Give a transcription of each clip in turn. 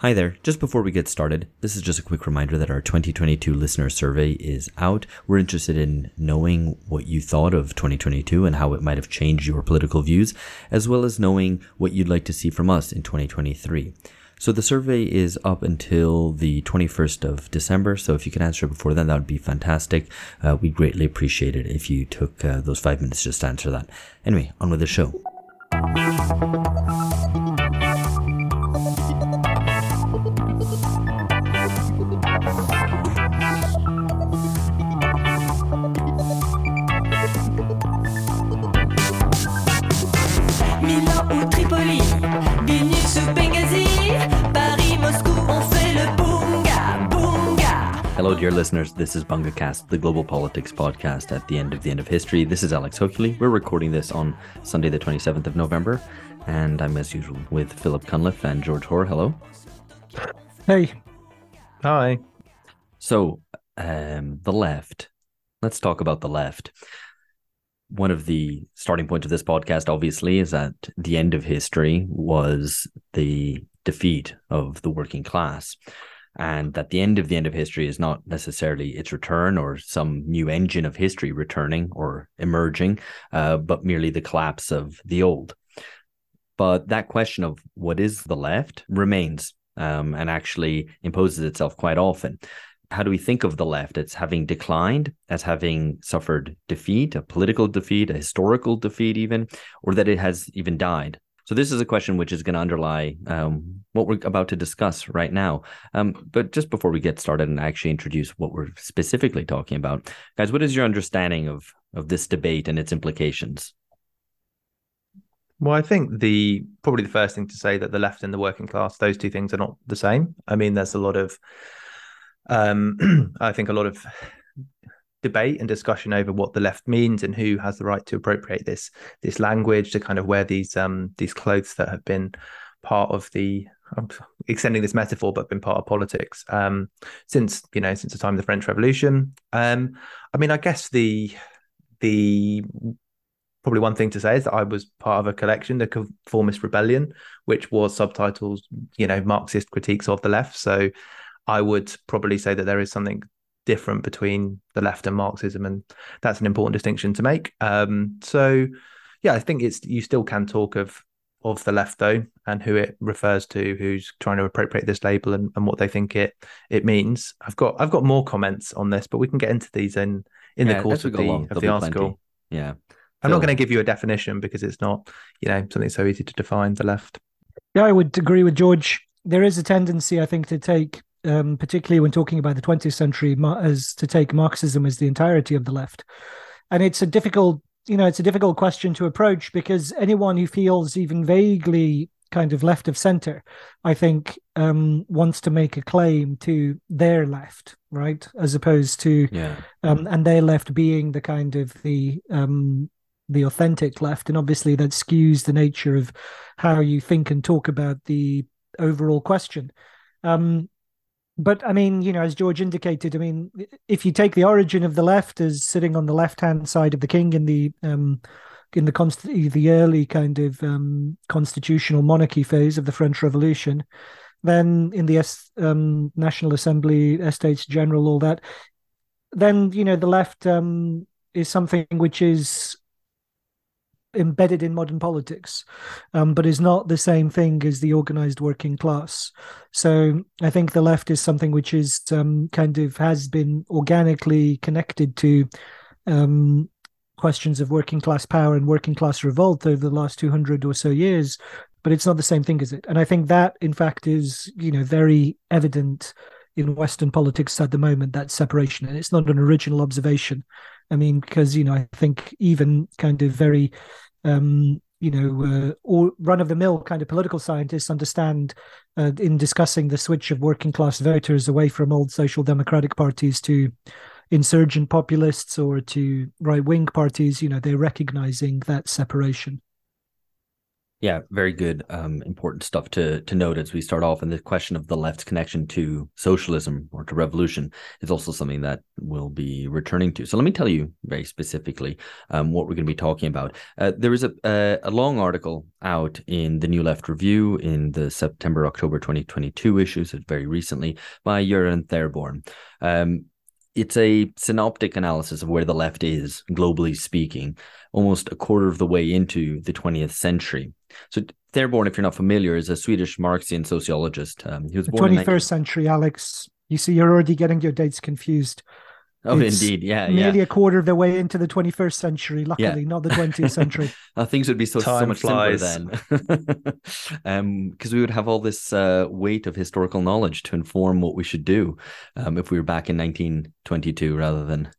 Hi there. Just before we get started, this is just a quick reminder that our 2022 listener survey is out. We're interested in knowing what you thought of 2022 and how it might have changed your political views, as well as knowing what you'd like to see from us in 2023. So the survey is up until the 21st of December. So if you can answer before then, that would be fantastic. Uh, we'd greatly appreciate it if you took uh, those five minutes just to answer that. Anyway, on with the show. Hello, dear listeners. This is BungaCast, the global politics podcast at the end of the end of history. This is Alex Hochuli. We're recording this on Sunday, the 27th of November, and I'm as usual with Philip Cunliffe and George Hoare. Hello. Hey. Hi. So, um, the left. Let's talk about the left. One of the starting points of this podcast, obviously, is that the end of history was the defeat of the working class and that the end of the end of history is not necessarily its return or some new engine of history returning or emerging, uh, but merely the collapse of the old. But that question of what is the left remains um, and actually imposes itself quite often. How do we think of the left as having declined, as having suffered defeat, a political defeat, a historical defeat, even, or that it has even died? So this is a question which is going to underlie um, what we're about to discuss right now. Um, but just before we get started and actually introduce what we're specifically talking about, guys, what is your understanding of of this debate and its implications? Well, I think the probably the first thing to say that the left and the working class, those two things are not the same. I mean, there's a lot of, um, I think a lot of debate and discussion over what the left means and who has the right to appropriate this this language to kind of wear these um these clothes that have been part of the I'm extending this metaphor but been part of politics um since you know since the time of the French Revolution um I mean I guess the the probably one thing to say is that I was part of a collection, the Conformist Rebellion, which was subtitles, you know, Marxist critiques of the left. So I would probably say that there is something different between the left and Marxism, and that's an important distinction to make. Um, so, yeah, I think it's you still can talk of of the left though, and who it refers to, who's trying to appropriate this label and, and what they think it it means. I've got I've got more comments on this, but we can get into these in in yeah, the course of the of the article. Plenty. Yeah. I'm not going to give you a definition because it's not, you know, something so easy to define the left. Yeah, I would agree with George. There is a tendency, I think, to take um, particularly when talking about the 20th century, as to take Marxism as the entirety of the left. And it's a difficult, you know, it's a difficult question to approach because anyone who feels even vaguely kind of left of center, I think, um, wants to make a claim to their left, right, as opposed to, yeah, um, and their left being the kind of the um, the authentic left, and obviously that skews the nature of how you think and talk about the overall question. Um, but I mean, you know, as George indicated, I mean, if you take the origin of the left as sitting on the left-hand side of the king in the um, in the const- the early kind of um, constitutional monarchy phase of the French Revolution, then in the um, National Assembly, Estates General, all that, then you know the left um, is something which is embedded in modern politics, um, but is not the same thing as the organized working class. So I think the left is something which is um, kind of has been organically connected to um, questions of working class power and working class revolt over the last 200 or so years but it's not the same thing as it. And i think that in fact is you know very evident in western politics at the moment that separation. And it's not an original observation I mean, because you know, I think even kind of very, um, you know, uh, or run of the mill kind of political scientists understand uh, in discussing the switch of working class voters away from old social democratic parties to insurgent populists or to right wing parties. You know, they're recognizing that separation. Yeah, very good, um, important stuff to to note as we start off. And the question of the left's connection to socialism or to revolution is also something that we'll be returning to. So let me tell you very specifically um, what we're going to be talking about. Uh, there is a, a, a long article out in the New Left Review in the September October 2022 issues, very recently, by Göran Therborn. Um, it's a synoptic analysis of where the left is, globally speaking, almost a quarter of the way into the 20th century. So Therborn, if you're not familiar, is a Swedish Marxian sociologist. Um, he was born 21st 19- century, Alex. You see, you're already getting your dates confused. Oh, it's indeed, yeah, nearly yeah. a quarter of the way into the 21st century. Luckily, yeah. not the 20th century. uh, things would be so Time so much flies. simpler then, um, because we would have all this uh, weight of historical knowledge to inform what we should do, um, if we were back in 1922 rather than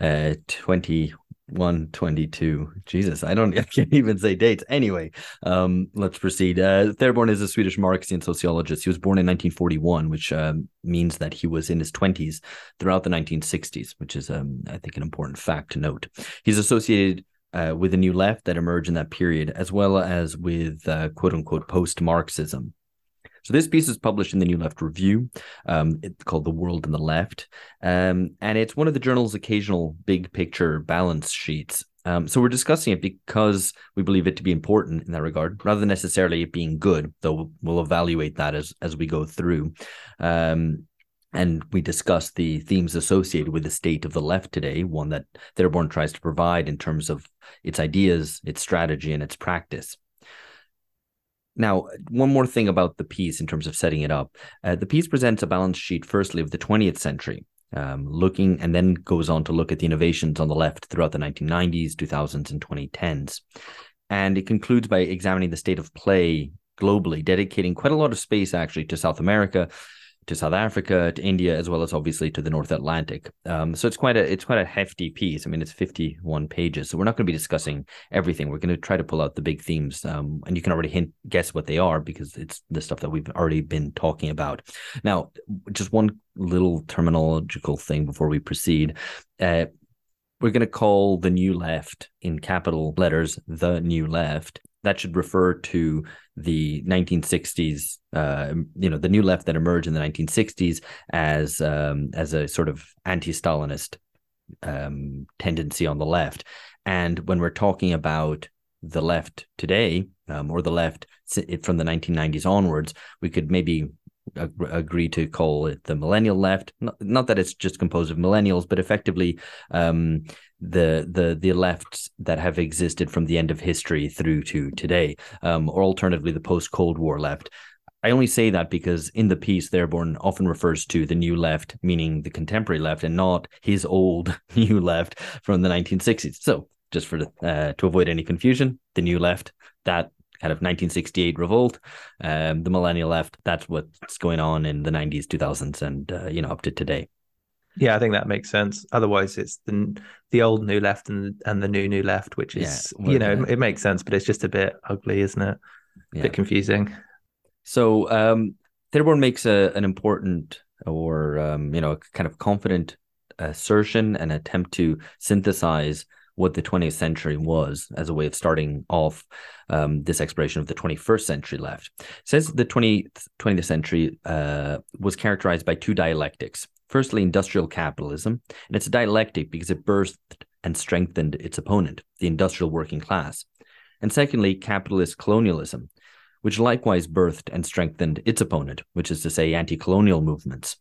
uh 20 122 jesus i don't i can't even say dates. Anyway um let's proceed. Uh Therborn is a swedish marxian sociologist. He was born in 1941 which um, means that he was in his 20s throughout the 1960s which is um i think an important fact to note. He's associated uh, with the new left that emerged in that period as well as with uh, quote unquote post marxism so this piece is published in the New Left Review. Um, it's called "The World and the Left," um, and it's one of the journal's occasional big picture balance sheets. Um, so we're discussing it because we believe it to be important in that regard, rather than necessarily it being good. Though we'll, evaluate that as as we go through. Um, and we discuss the themes associated with the state of the left today, one that Therborn tries to provide in terms of its ideas, its strategy, and its practice. Now, one more thing about the piece in terms of setting it up. Uh, the piece presents a balance sheet, firstly, of the 20th century, um, looking and then goes on to look at the innovations on the left throughout the 1990s, 2000s, and 2010s. And it concludes by examining the state of play globally, dedicating quite a lot of space actually to South America, to South Africa, to India, as well as obviously to the North Atlantic. Um, so it's quite a it's quite a hefty piece. I mean, it's 51 pages. So we're not going to be discussing everything. We're going to try to pull out the big themes, um, and you can already hint guess what they are because it's the stuff that we've already been talking about. Now, just one little terminological thing before we proceed. Uh, we're going to call the new left in capital letters the new left that should refer to the 1960s, uh, you know, the new left that emerged in the 1960s as um, as a sort of anti-Stalinist um, tendency on the left. And when we're talking about the left today, um, or the left from the 1990s onwards, we could maybe agree to call it the millennial left. Not, not, that it's just composed of millennials, but effectively um, the the the lefts that have existed from the end of history through to today, um, or alternatively the post Cold War left. I only say that because in the piece, Therborn often refers to the new left, meaning the contemporary left, and not his old new left from the 1960s. So, just for uh, to avoid any confusion, the new left that kind of 1968 revolt, um, the millennial left. That's what's going on in the 90s, 2000s, and uh, you know up to today. Yeah, I think that makes sense. Otherwise, it's the the old new left and and the new new left, which is yeah, you know it, it, makes sense, but it's just a bit ugly, isn't it? A yeah. bit confusing. So um, Therborn makes a, an important or um, you know kind of confident assertion and attempt to synthesize what the 20th century was as a way of starting off um, this exploration of the 21st century left. It says the 20th, 20th century uh, was characterized by two dialectics Firstly, industrial capitalism, and it's a dialectic because it birthed and strengthened its opponent, the industrial working class. And secondly, capitalist colonialism, which likewise birthed and strengthened its opponent, which is to say, anti colonial movements.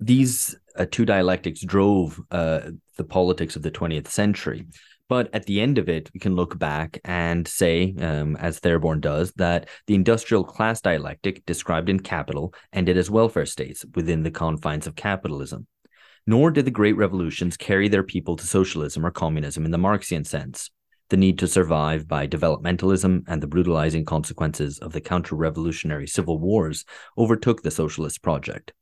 These uh, two dialectics drove uh, the politics of the 20th century. But at the end of it, we can look back and say, um, as Therborn does, that the industrial class dialectic described in Capital ended as welfare states within the confines of capitalism. Nor did the great revolutions carry their people to socialism or communism in the Marxian sense. The need to survive by developmentalism and the brutalizing consequences of the counter revolutionary civil wars overtook the socialist project.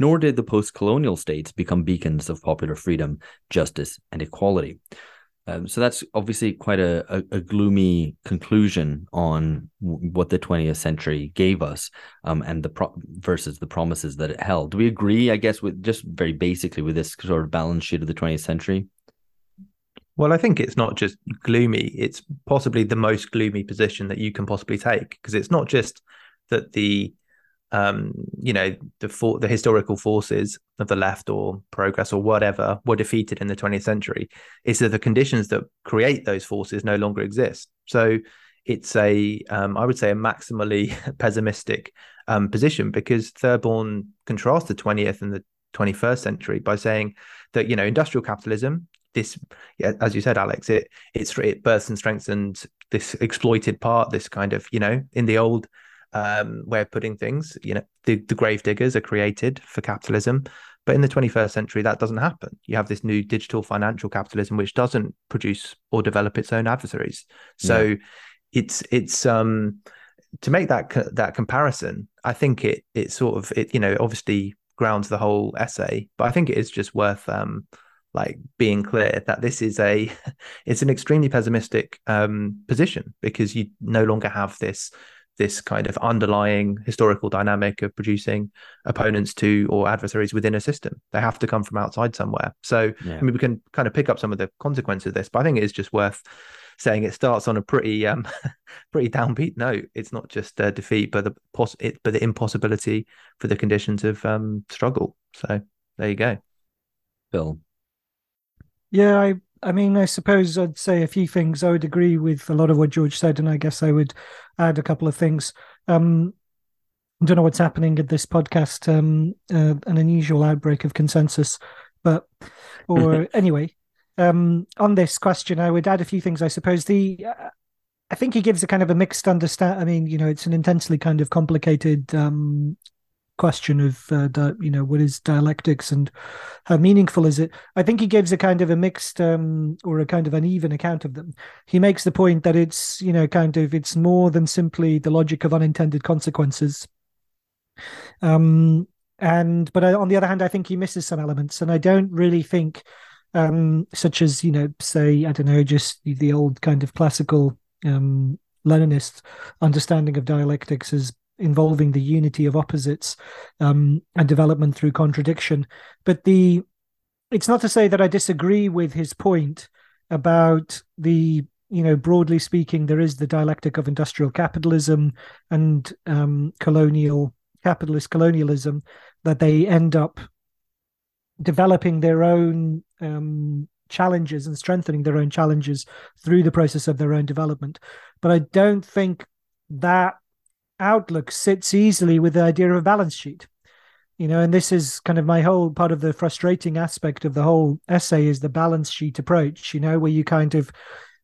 Nor did the post colonial states become beacons of popular freedom, justice, and equality. Um, so that's obviously quite a, a, a, gloomy conclusion on what the 20th century gave us um, and the pro- versus the promises that it held. Do we agree, I guess, with just very basically with this sort of balance sheet of the 20th century? Well, I think it's not just gloomy, it's possibly the most gloomy position that you can possibly take because it's not just that the um, you know, the for, the historical forces of the left or progress or whatever were defeated in the 20th century. is that the conditions that create those forces no longer exist. So it's a, um, I would say, a maximally pessimistic um, position because Therborn contrasts the 20th and the 21st century by saying that you know industrial capitalism this as you said alex it it's it births and strengthens this exploited part this kind of you know in the old um, way of putting things. You know, the, the grave diggers are created for capitalism. But in the 21st century, that doesn't happen. You have this new digital financial capitalism, which doesn't produce or develop its own adversaries. So yeah. it's it's um to make that that comparison. I think it it sort of it you know obviously grounds the whole essay, but I think it is just worth um like being clear that this is a it's an extremely pessimistic um position because you no longer have this this kind of underlying historical dynamic of producing opponents to or adversaries within a system. They have to come from outside somewhere. So yeah. I mean, we can kind of pick up some of the consequences of this, but I think it is just worth saying it starts on a pretty um pretty downbeat note. It's not just a defeat, but the poss- it, but the impossibility for the conditions of um struggle. So there you go. Phil. Yeah, I I mean, I suppose I'd say a few things. I would agree with a lot of what George said, and I guess I would add a couple of things. Um, I don't know what's happening at this podcast, um, uh, an unusual outbreak of consensus, but or anyway, um, on this question, I would add a few things. I suppose the uh, I think he gives a kind of a mixed understand. I mean, you know, it's an intensely kind of complicated um, question of uh, di- you know what is dialectics and how meaningful is it? I think he gives a kind of a mixed um, or a kind of uneven account of them. He makes the point that it's you know kind of it's more than simply the logic of unintended consequences. Um and but I, on the other hand i think he misses some elements and i don't really think um such as you know say i don't know just the old kind of classical um leninist understanding of dialectics as involving the unity of opposites um, and development through contradiction. But the it's not to say that I disagree with his point about the you know broadly speaking there is the dialectic of industrial capitalism and um, colonial capitalist colonialism that they end up developing their own um, challenges and strengthening their own challenges through the process of their own development but i don't think that outlook sits easily with the idea of a balance sheet. You know and this is kind of my whole part of the frustrating aspect of the whole essay is the balance sheet approach you know where you kind of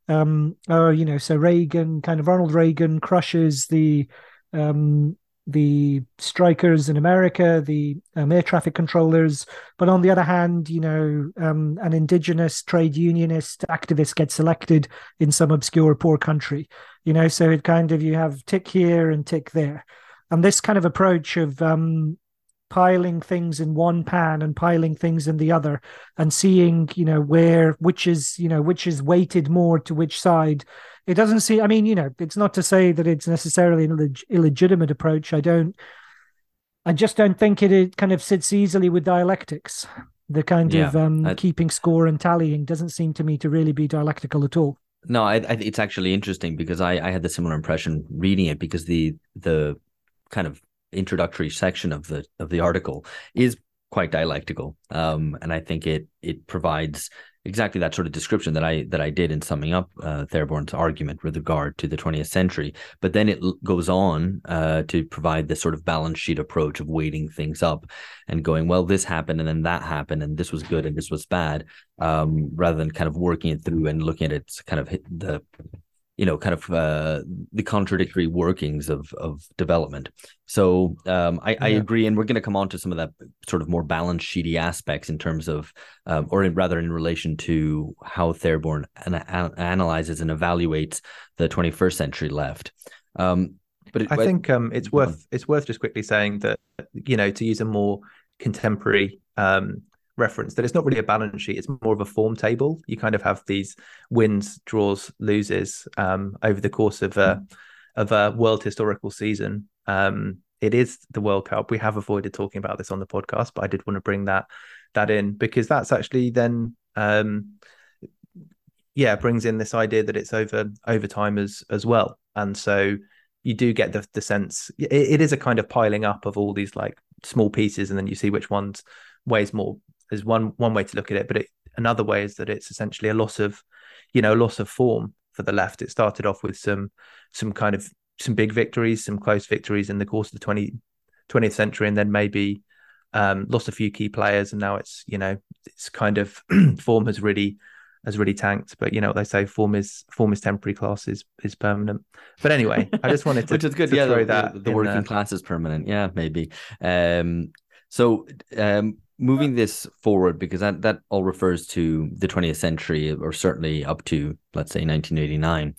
um or you know so reagan kind of ronald reagan crushes the um the strikers in America, the um, air traffic controllers. But on the other hand, you know, um, an indigenous trade unionist activist gets elected in some obscure poor country. You know, so it kind of you have tick here and tick there, and this kind of approach of um, piling things in one pan and piling things in the other, and seeing you know where which is you know which is weighted more to which side it doesn't seem. I mean, you know, it's not to say that it's necessarily an illeg- illegitimate approach. I don't. I just don't think it, it kind of sits easily with dialectics. The kind yeah, of um, I, keeping score and tallying doesn't seem to me to really be dialectical at all. No, I, I, it's actually interesting because I, I had the similar impression reading it because the the kind of introductory section of the of the article is quite dialectical, um, and I think it it provides exactly that sort of description that I that I did in summing up uh, Therborn's argument with regard to the 20th century. But then it l- goes on uh, to provide this sort of balance sheet approach of weighting things up and going, well, this happened and then that happened and this was good and this was bad, um, rather than kind of working it through and looking at it kind of the you know, kind of uh, the contradictory workings of of development. So um, I, yeah. I, agree, and we're going to come on to some of that sort of more balance sheety aspects in terms of, um, or in, rather in relation to how Therborn an, analyzes and evaluates the 21st century left. Um, but it, I think um, it's worth it's worth just quickly saying that you know to use a more contemporary um, reference that it's not really a balance sheet it's more of a form table. You kind of have these wins draws loses um, over the course of a mm. of a world historical season. Um, it is the world cup. We have avoided talking about this on the podcast but i did want to bring that that in because that's actually then um, yeah brings in this idea that it's over over time as as well. And so you do get the, the sense it, it is a kind of piling up of all these like small pieces and then you see which ones weighs more is one one way to look at it but it, another way is that it's essentially a loss of you know loss of form for the left it started off with some some kind of some big victories some close victories in the course of the 20, 20th century and then maybe um, lost a few key players and now it's you know it's kind of form has really has really tanked. But you know what they say: form is form is temporary, class is is permanent. But anyway, I just wanted to which is good. To yeah, the, that the, the working there. class is permanent. Yeah, maybe. Um, so um, moving this forward because that that all refers to the 20th century or certainly up to let's say 1989.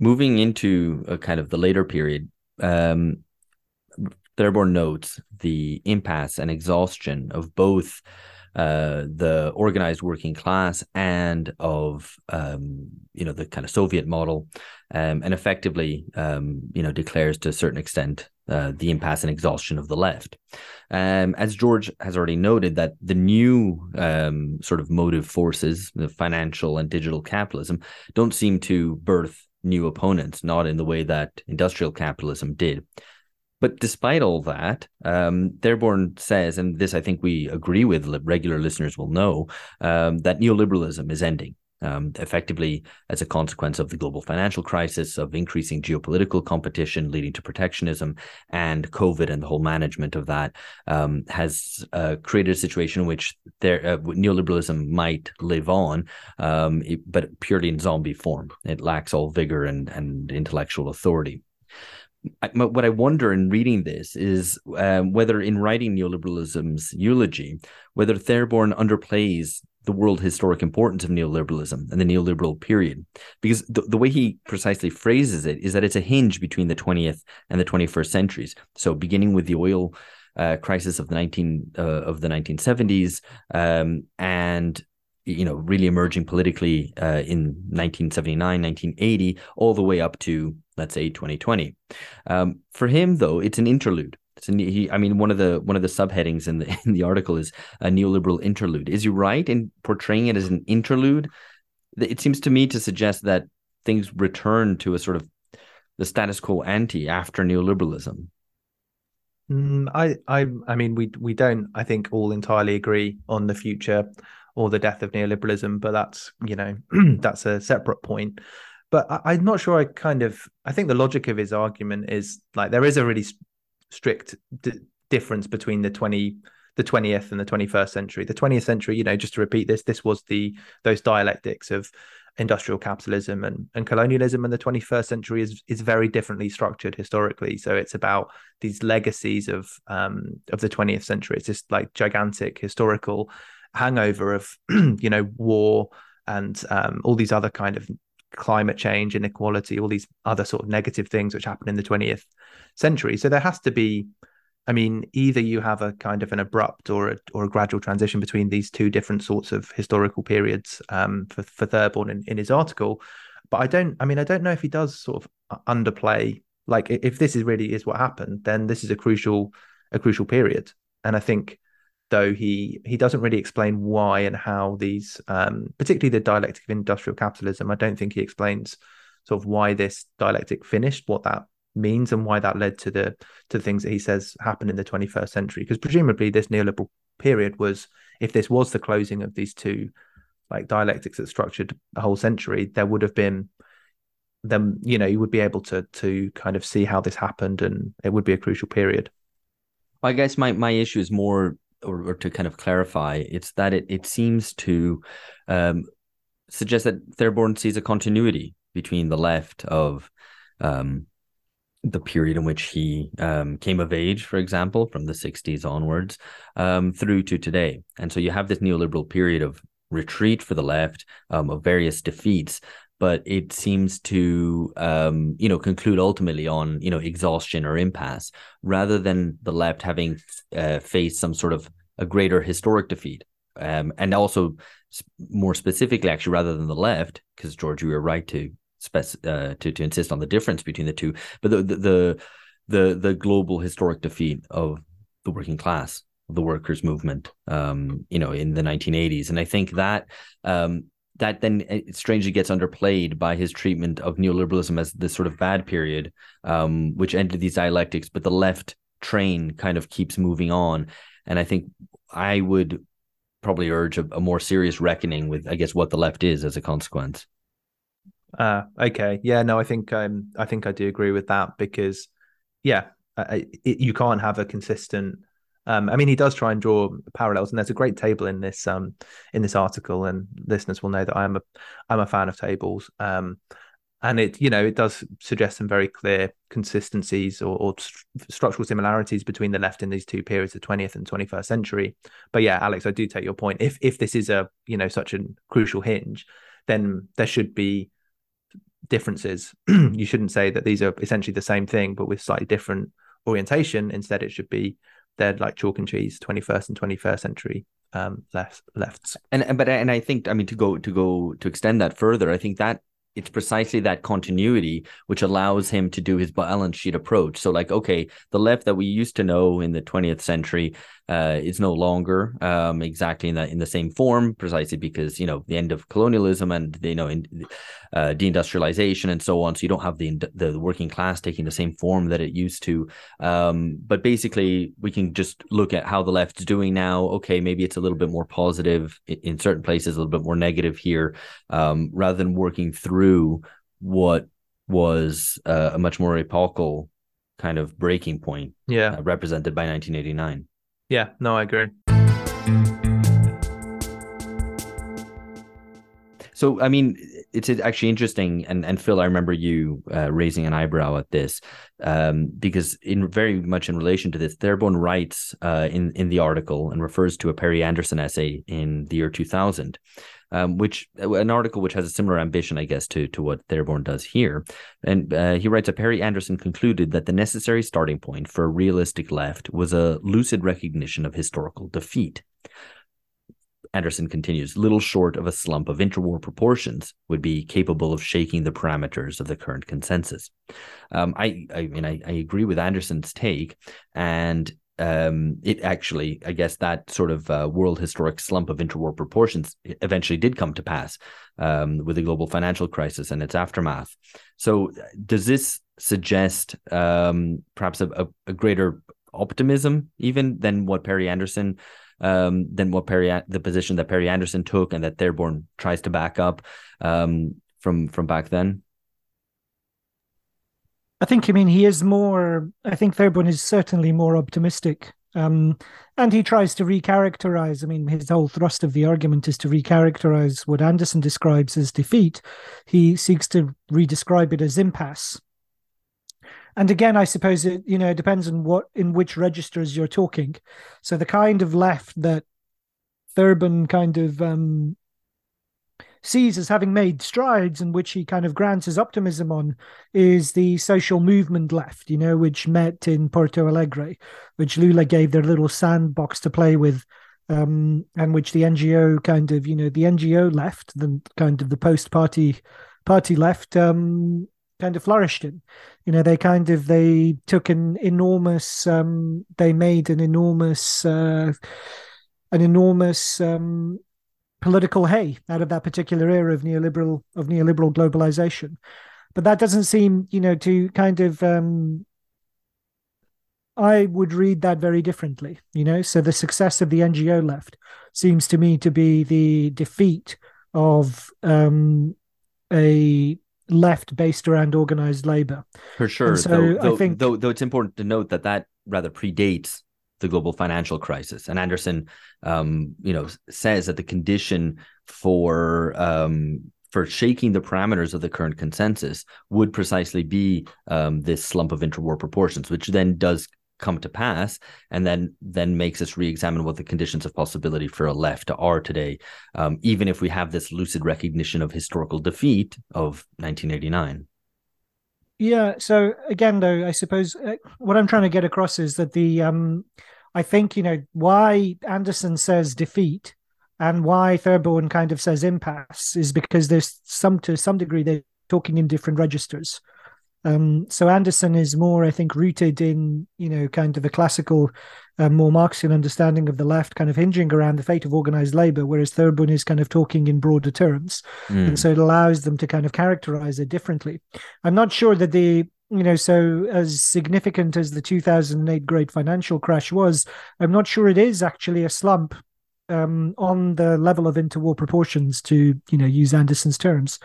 Moving into a kind of the later period. Um, Therborn notes the impasse and exhaustion of both uh, the organized working class and of um, you know the kind of Soviet model, um, and effectively um, you know declares to a certain extent uh, the impasse and exhaustion of the left. Um, as George has already noted, that the new um, sort of motive forces, the financial and digital capitalism, don't seem to birth new opponents, not in the way that industrial capitalism did. But despite all that, um, Therborn says, and this I think we agree with, regular listeners will know, um, that neoliberalism is ending. Um, effectively, as a consequence of the global financial crisis, of increasing geopolitical competition leading to protectionism, and COVID and the whole management of that, um, has uh, created a situation in which there, uh, neoliberalism might live on, um, it, but purely in zombie form. It lacks all vigor and, and intellectual authority. I, what I wonder in reading this is um, whether in writing neoliberalism's eulogy, whether Therborn underplays the world historic importance of neoliberalism and the neoliberal period. Because the, the way he precisely phrases it is that it's a hinge between the 20th and the 21st centuries. So beginning with the oil uh, crisis of the 19 uh, of the 1970s um, and you know really emerging politically uh, in 1979 1980 all the way up to let's say 2020 um, for him though it's an interlude an, he, I mean, one of the one of the subheadings in the in the article is a neoliberal interlude. Is he right in portraying it as an interlude? It seems to me to suggest that things return to a sort of the status quo ante after neoliberalism. Mm, I, I, I mean, we we don't, I think, all entirely agree on the future or the death of neoliberalism, but that's you know that's a separate point. But I, am not sure. I kind of I think the logic of his argument is like there is a really strict d- difference between the twenty the 20th and the 21st century. The 20th century, you know, just to repeat this, this was the those dialectics of industrial capitalism and, and colonialism and the 21st century is is very differently structured historically so it's about these legacies of um of the 20th century it's just like gigantic historical hangover of you know war and um, all these other kind of climate change inequality all these other sort of negative things which happen in the 20th century. So there has to be i mean either you have a kind of an abrupt or a, or a gradual transition between these two different sorts of historical periods um, for, for Therborn in, in his article. But i don't i mean i don't know if he does sort of uh, underplay like if this is really is what happened then this is a crucial a crucial period. And i think though he he doesn't really explain why and how these, um, particularly the dialectic of industrial capitalism. I don't think he explains sort of why this dialectic finished, what that means, and why that led to the to the things that he says happened in the 21st century. Because presumably, this neoliberal period was, if this was the closing of these two like dialectics that structured a whole century, there would have been then you know you would be able to to kind of see how this happened and it would be a crucial period i guess my my issue is more or, or to kind of clarify, it's that it, it seems to um, suggest that Therborn sees a continuity between the left of um, the period in which he um, came of age, for example, from the 60s onwards, um, through to today. And so you have this neoliberal period of retreat for the left, um, of various defeats, but it seems to um, you know conclude ultimately on you know exhaustion or impasse rather than the left having uh, faced some sort of a greater historic defeat. Um, and also more specifically actually rather than the left because george you were right to spec- uh, to to insist on the difference between the two but the the the the, the global historic defeat of the working class the workers movement um, you know in the 1980s and i think that um, that then strangely gets underplayed by his treatment of neoliberalism as this sort of bad period, um, which ended these dialectics, but the left train kind of keeps moving on. And I think I would probably urge a, a more serious reckoning with, I guess, what the left is as a consequence. Uh, okay, yeah, no, I think um, I think I do agree with that because, yeah, I, it, you can't have a consistent um, I mean, he does try and draw parallels, and there's a great table in this um, in this article, and listeners will know that I'm a I'm a fan of tables. Um, and it you know it does suggest some very clear consistencies or, or st- structural similarities between the left in these two periods, the 20th and 21st century. But yeah, Alex, I do take your point. If if this is a you know such a crucial hinge, then there should be differences. you shouldn't say that these are essentially the same thing, but with slightly different orientation. Instead, it should be they're like chalk and cheese 21st and 21st century um left lefts. And, and but and i think i mean to go to go to extend that further i think that it's precisely that continuity which allows him to do his balance sheet approach. So, like, okay, the left that we used to know in the 20th century uh, is no longer um, exactly in that in the same form, precisely because you know the end of colonialism and you know in, uh, deindustrialization and so on. So you don't have the the working class taking the same form that it used to. Um, but basically, we can just look at how the left's doing now. Okay, maybe it's a little bit more positive in certain places, a little bit more negative here, um, rather than working through what was uh, a much more epochal kind of breaking point. Yeah, uh, represented by 1989. Yeah, no, I agree. So, I mean, it's actually interesting, and and Phil, I remember you uh, raising an eyebrow at this um, because, in very much in relation to this, Therborn writes uh, in in the article and refers to a Perry Anderson essay in the year two thousand, um, which uh, an article which has a similar ambition, I guess, to to what Therborn does here. And uh, he writes that Perry Anderson concluded that the necessary starting point for a realistic left was a lucid recognition of historical defeat. Anderson continues, little short of a slump of interwar proportions would be capable of shaking the parameters of the current consensus. Um, I, I mean, I, I agree with Anderson's take, and um, it actually, I guess, that sort of uh, world historic slump of interwar proportions eventually did come to pass um, with the global financial crisis and its aftermath. So, does this suggest um, perhaps a, a, greater optimism even than what Perry Anderson, um, than what Perry, the position that Perry Anderson took and that Therborn tries to back up um, from from back then? I think, I mean, he is more, I think Therborn is certainly more optimistic. Um, and he tries to recharacterize, I mean, his whole thrust of the argument is to recharacterize what Anderson describes as defeat. He seeks to redescribe it as impasse. And again, I suppose it, you know, it depends on what, in which registers you're talking. So the kind of left that Therborn kind of um, sees as having made strides and which he kind of grants his optimism on is the social movement left, you know, which met in Porto Alegre, which Lula gave their little sandbox to play with, um, and which the NGO kind of, you know, the NGO left, the kind of the post party party left, um, kind of flourished in. You know, they kind of they took an enormous, um, they made an enormous, uh, an enormous um, political hay out of that particular era of neoliberal of neoliberal globalization. But that doesn't seem, you know, to kind of um, I would read that very differently, you know. So the success of the NGO left seems to me to be the defeat of um, a left based around organized labor. For sure. So though, though, I think, though, though it's important to note that that rather predates the global financial crisis. And Anderson, um, you know, says that the condition for um, for shaking the parameters of the current consensus would precisely be um, this slump of interwar proportions, which then does come to pass, and then then makes us re-examine what the conditions of possibility for a left are today, um, even if we have this lucid recognition of historical defeat of 1989. Yeah. So again, though, I suppose uh, what I'm trying to get across is that the um, I think you know why Anderson says defeat and why Therborn kind of says impasse is because there's some to some degree they're talking in different registers. Um, so Anderson is more, I think, rooted in you know kind of a classical, uh, more Marxian understanding of the left, kind of hinging around the fate of organized labor, whereas Therborn is kind of talking in broader terms, mm. and so it allows them to kind of characterize it differently. I'm not sure that the you know, so as significant as the 2008 great financial crash was, I'm not sure it is actually a slump um, on the level of interwar proportions, to you know use Anderson's terms.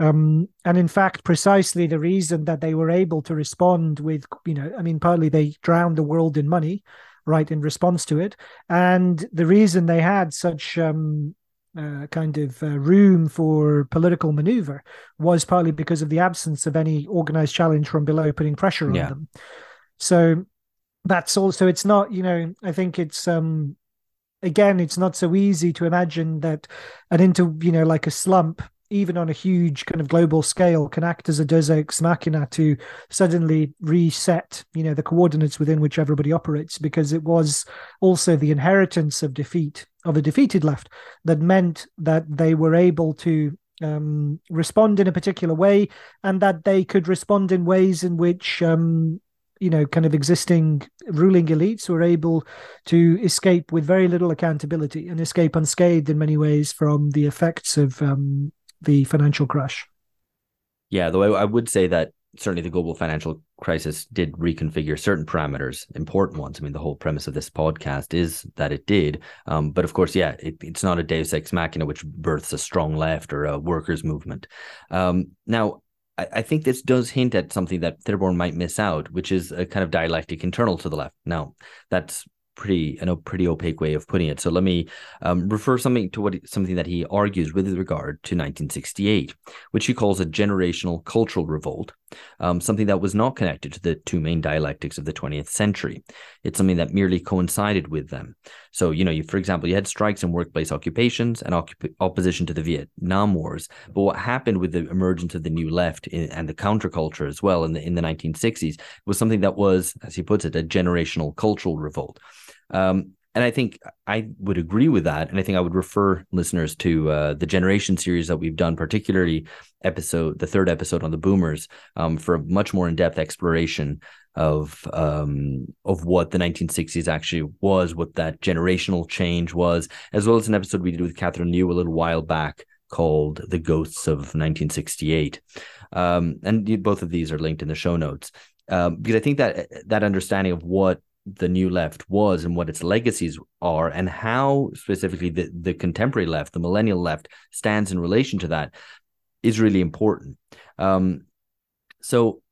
Um, and in fact, precisely the reason that they were able to respond with, you know, I mean, partly they drowned the world in money, right, in response to it, and the reason they had such um, uh, kind of uh, room for political maneuver was partly because of the absence of any organized challenge from below putting pressure on yeah. them. So that's also it's not you know I think it's um again, it's not so easy to imagine that an into, you know, like a slump, even on a huge kind of global scale, can act as a deus ex machina to suddenly reset, you know, the coordinates within which everybody operates, because it was also the inheritance of defeat of a defeated left that meant that they were able to um, respond in a particular way and that they could respond in ways in which um, you know kind of existing ruling elites were able to escape with very little accountability and escape unscathed in many ways from the effects of um, the financial crash. Yeah, though I, would say that certainly the global financial crisis did reconfigure certain parameters, important ones. I mean, the whole premise of this podcast is that it did. Um, but of course, yeah, it, it's not a deus ex machina which births a strong left or a workers' movement. Um, now, I, I think this does hint at something that Therborn might miss out, which is a kind of dialectic internal to the left. Now, that's pretty a pretty opaque way of putting it. So let me um, refer something to what something that he argues with regard to 1968, which he calls a generational cultural revolt, um, something that was not connected to the two main dialectics of the 20th century. It's something that merely coincided with them. So you know, you, for example, you had strikes and workplace occupations and occup- opposition to the Vietnam Wars. But what happened with the emergence of the new left in, and the counterculture as well in the in the 1960s was something that was, as he puts it, a generational cultural revolt. Um, and I think I would agree with that. And I think I would refer listeners to uh, the Generation series that we've done, particularly episode, the third episode on the Boomers, um, for a much more in depth exploration of um, of what the 1960s actually was, what that generational change was, as well as an episode we did with Catherine Liu a little while back called "The Ghosts of 1968." Um, and both of these are linked in the show notes um, because I think that that understanding of what the new left was and what its legacies are and how specifically the, the contemporary left the millennial left stands in relation to that is really important. Um, so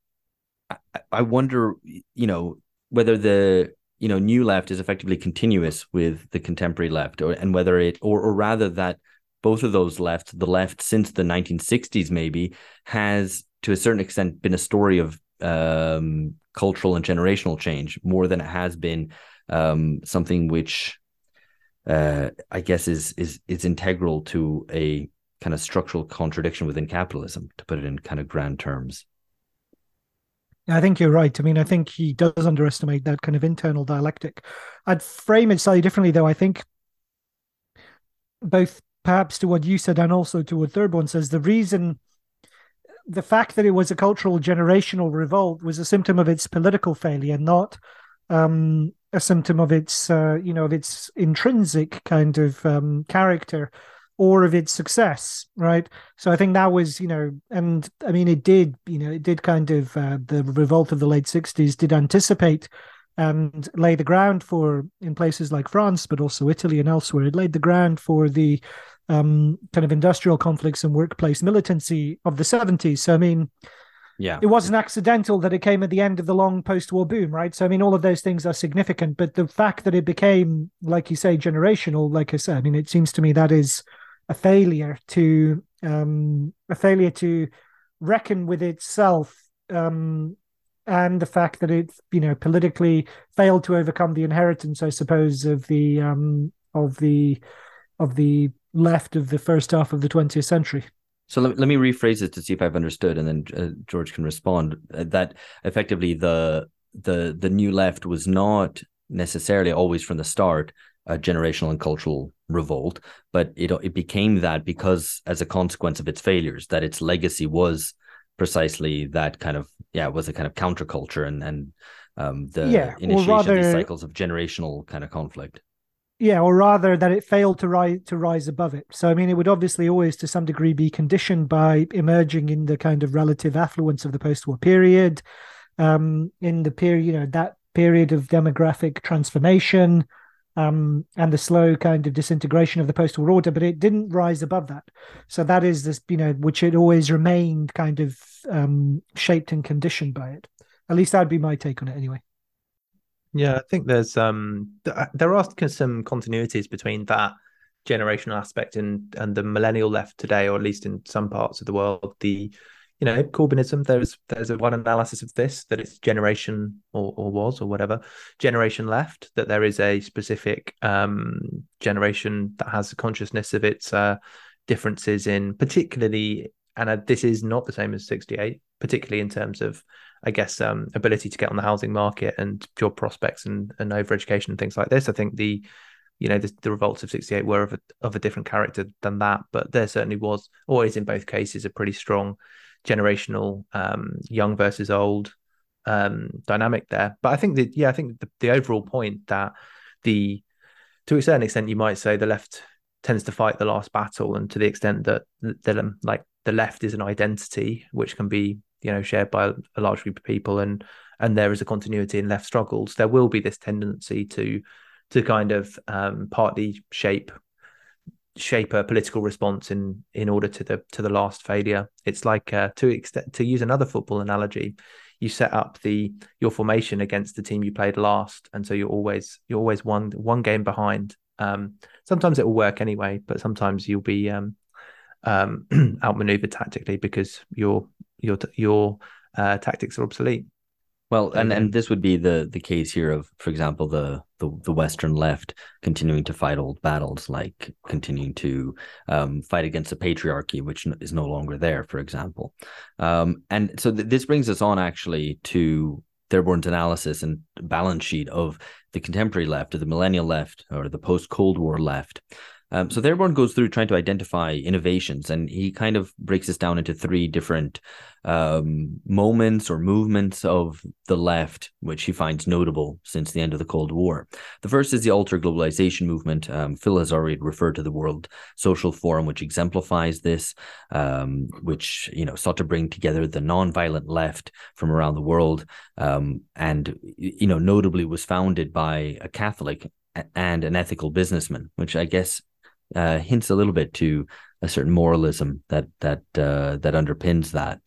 I, I wonder you know whether the you know new left is effectively continuous with the contemporary left or and whether it or, or rather that both of those left the left since the 1960s maybe has to a certain extent been a story of um, cultural and generational change more than it has been um, something which uh, I guess is is is integral to a kind of structural contradiction within capitalism, to put it in kind of grand terms. I think you're right. I mean, I think he does underestimate that kind of internal dialectic. I'd frame it slightly differently, though. I think both perhaps to what you said and also to what Therborn says, the reason the fact that it was a cultural generational revolt was a symptom of its political failure, not um, a symptom of its, uh, you know, of its intrinsic kind of um, character or of its success, right? So I think that was, you know, and I mean, it did, you know, it did kind of uh, the revolt of the late '60s did anticipate and lay the ground for in places like France, but also Italy and elsewhere. It laid the ground for the um, kind of industrial conflicts and workplace militancy of the 70s. So, I mean, yeah, it wasn't accidental that it came at the end of the long post-war boom, right? So, I mean, all of those things are significant, but the fact that it became, like you say, generational, like I said, I mean, it seems to me that is a failure to um, a failure to reckon with itself um, and the fact that it, you know, politically failed to overcome the inheritance, I suppose, of the um, of the of the left of the first half of the 20th century. So let, let me rephrase it to see if I've understood, and then uh, George can respond. Uh, that effectively the the the new left was not necessarily always from the start a generational and cultural revolt, but it it became that because as a consequence of its failures, that its legacy was precisely that kind of yeah was a kind of counterculture and and um, the Yeah, initiation rather- of these cycles of generational kind of conflict. Yeah or rather that it failed to rise to rise above it. So i mean it would obviously always to some degree be conditioned by emerging in the kind of relative affluence of the post-war period um in the period you know that period of demographic transformation um and the slow kind of disintegration of the post-war order but it didn't rise above that. So that is this you know which it always remained kind of um shaped and conditioned by it. At least that'd be my take on it anyway Yeah, I think there's um th- there are some continuities between that generational aspect and and the millennial left today, or at least in some parts of the world. The you know Corbynism. There's there's a one analysis of this that it's generation or or was or whatever generation left. That there is a specific um generation that has a consciousness of its uh differences in particularly, and uh, this is not the same as '68, particularly in terms of I guess um, ability to get on the housing market and job prospects and and overeducation and things like this. I think the you know the, the revolts of 68 were of a, of a different character than that but there certainly was always in both cases a pretty strong generational um, young versus old um, dynamic there but i think that yeah i think the, the overall point that the to a certain extent you might say the left tends to fight the last battle and to the extent that the, um, like the left is an identity which can be you know shared by a large group of people and and there is a continuity in left struggles. There will be this tendency to to kind of um, partly shape shape a political response in in order to the to the last failure. It's like uh, to extent to use another football analogy you set up the your formation against the team you played last and so you're always you're always one one game behind. Um, sometimes it will work anyway but sometimes you'll be um, um, outmaneuvered tactically because your your your uh, tactics are obsolete Well, and, and this would be the the case here of, for example, the the, the Western left continuing to fight old battles, like continuing to um, fight against the patriarchy, which is no longer there, for example. Um, and so th- this brings us on actually to Therborn's analysis and balance sheet of the contemporary left, or the millennial left, or the post Cold War left. Um, so Therborn goes through trying to identify innovations, and he kind of breaks this down into three different um, moments or movements of the left, which he finds notable since the end of the Cold War. The first is the alter globalization movement. Um, Phil has already referred to the World Social Forum, which exemplifies this, um, which you know sought to bring together the non-violent left from around the world, um, and you know notably was founded by a Catholic and an ethical businessman, which I guess uh, hints a little bit to a certain moralism that that uh, that underpins that.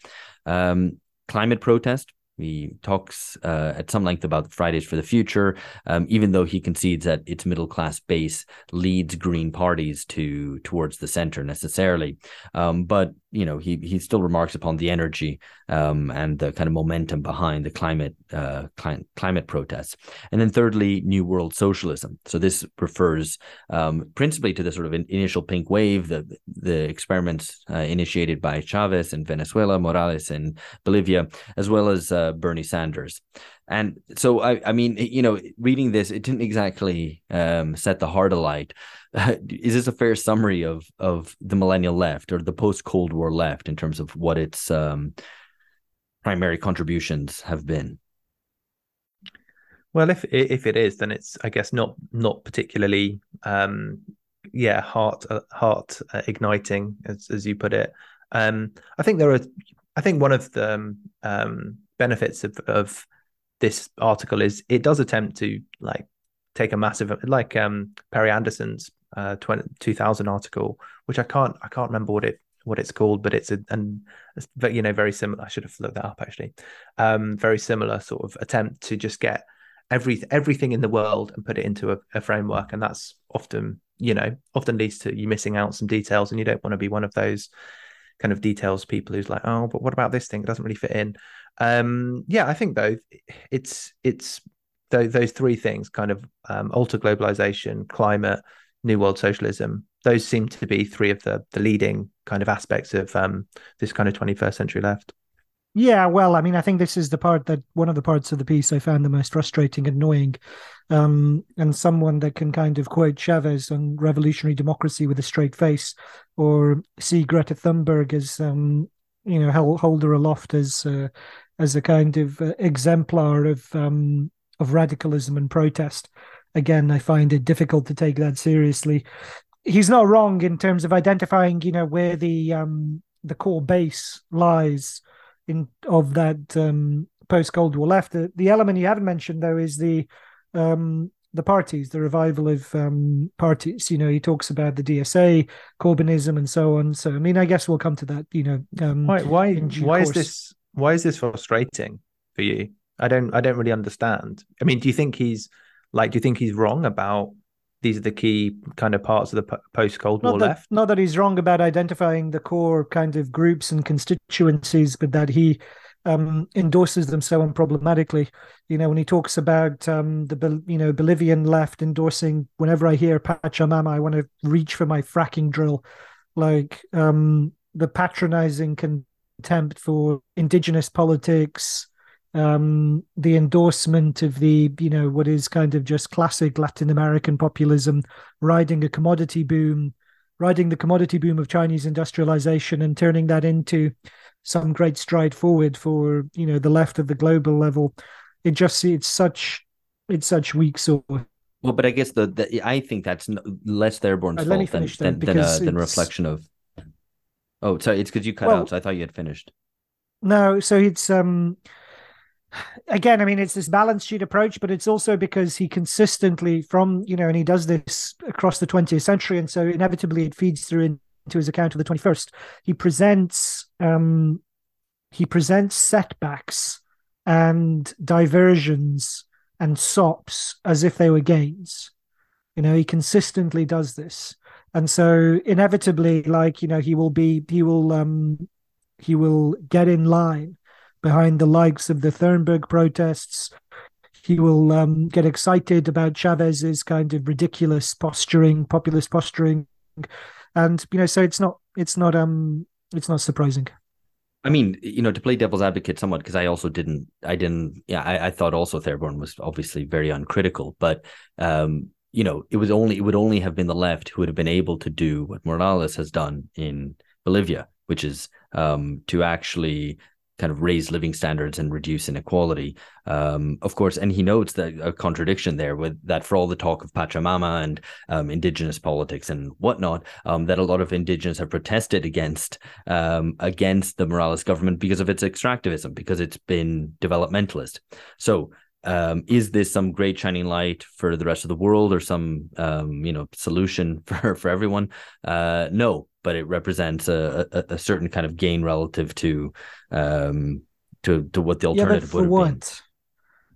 Um, climate protest. He talks uh, at some length about Fridays for the Future, um, even though he concedes that its middle class base leads Green parties to towards the center necessarily. Um, but you know, he he still remarks upon the energy um, and the kind of momentum behind the climate uh, cli- climate protests. And then thirdly, New World Socialism. So this refers um, principally to the sort of in, initial pink wave, the the experiments uh, initiated by Chavez in Venezuela, Morales in Bolivia, as well as uh, Bernie Sanders. And so, I, I mean, you know, reading this, it didn't exactly um, set the heart alight. is this a fair summary of of the millennial left or the post Cold War left in terms of what its um, primary contributions have been? Well, if if it is, then it's I guess not not particularly um yeah heart uh, heart uh, igniting as as you put it. Um, I think there are I think one of the um, um, benefits of of this article is it does attempt to like take a massive like um Perry Anderson's uh 20, 2000 article, which I can't I can't remember what it what it's called, but it's a and you know very similar. I should have looked that up actually. Um, very similar sort of attempt to just get every everything in the world and put it into a, a framework and that's often you know often leads to you missing out some details and you don't want to be one of those kind of details people who's like oh but what about this thing it doesn't really fit in um yeah i think though it's it's th- those three things kind of um alter globalization climate new world socialism those seem to be three of the the leading kind of aspects of um this kind of 21st century left Yeah, well, I mean, I think this is the part that one of the parts of the piece I found the most frustrating and annoying. Um, and someone that can kind of quote Chavez on revolutionary democracy with a straight face, or see Greta Thunberg as um, you know hold, hold her aloft as uh, as a kind of uh, exemplar of um, of radicalism and protest. Again, I find it difficult to take that seriously. He's not wrong in terms of identifying, you know, where the um, the core base lies in of that um, post Cold War left. The, the element you haven't mentioned though is the um, the parties, the revival of um, parties. You know, he talks about the DSA, Corbynism, and so on. So, I mean, I guess we'll come to that. You know, um, why why why course. is this why is this frustrating for you? I don't I don't really understand. I mean, do you think he's like do you think he's wrong about these are the key kind of parts of the post Cold War that, left? Not that he's wrong about identifying the core kind of groups and constituencies, but that he um, endorses them so unproblematically. You know, when he talks about um, the you know Bolivian left endorsing, whenever I hear Pachamama, I want to reach for my fracking drill. Like um, the patronizing contempt for indigenous politics, um, the endorsement of the, you know, what is kind of just classic Latin American populism, riding a commodity boom, riding the commodity boom of Chinese industrialization and turning that into some great stride forward for, you know, the left of the global level. It just, it's such, it's such weak sort. Well, but I guess the, the I think that's less Therborn's right, fault than, than, than, a, than reflection of. Oh, sorry, it's because you cut well, out. So I thought you had finished. No, so it's um again, I mean, it's this balance sheet approach, but it's also because he consistently, from you know, and he does this across the 20th century, and so inevitably it feeds through into his account of the 21st. He presents, um, he presents setbacks and diversions and sops as if they were gains. You know, he consistently does this, and so inevitably, like you know, he will be, he will, um, he will get in line behind the likes of the Thunberg protests. He will um, get excited about Chavez's kind of ridiculous posturing, populist posturing, and you know, so it's not, it's not, um, it's not surprising. I mean, you know, to play devil's advocate somewhat, because I also didn't, I didn't, yeah, I, I thought also Therborn was obviously very uncritical, but, um, you know, it was only, it would only have been the left who would have been able to do what Morales has done in Bolivia, which is um, to actually kind of raise living standards and reduce inequality. Um, of course, and he notes that a contradiction there with that for all the talk of Pachamama and um, indigenous politics and whatnot, um, that a lot of indigenous have protested against um, against the Morales government because of its extractivism, because it's been developmentalist. So um, is this some great shining light for the rest of the world or some um, you know solution for for everyone? Uh, no, but it represents a, a, a certain kind of gain relative to um, to to what the alternative yeah, would what? been.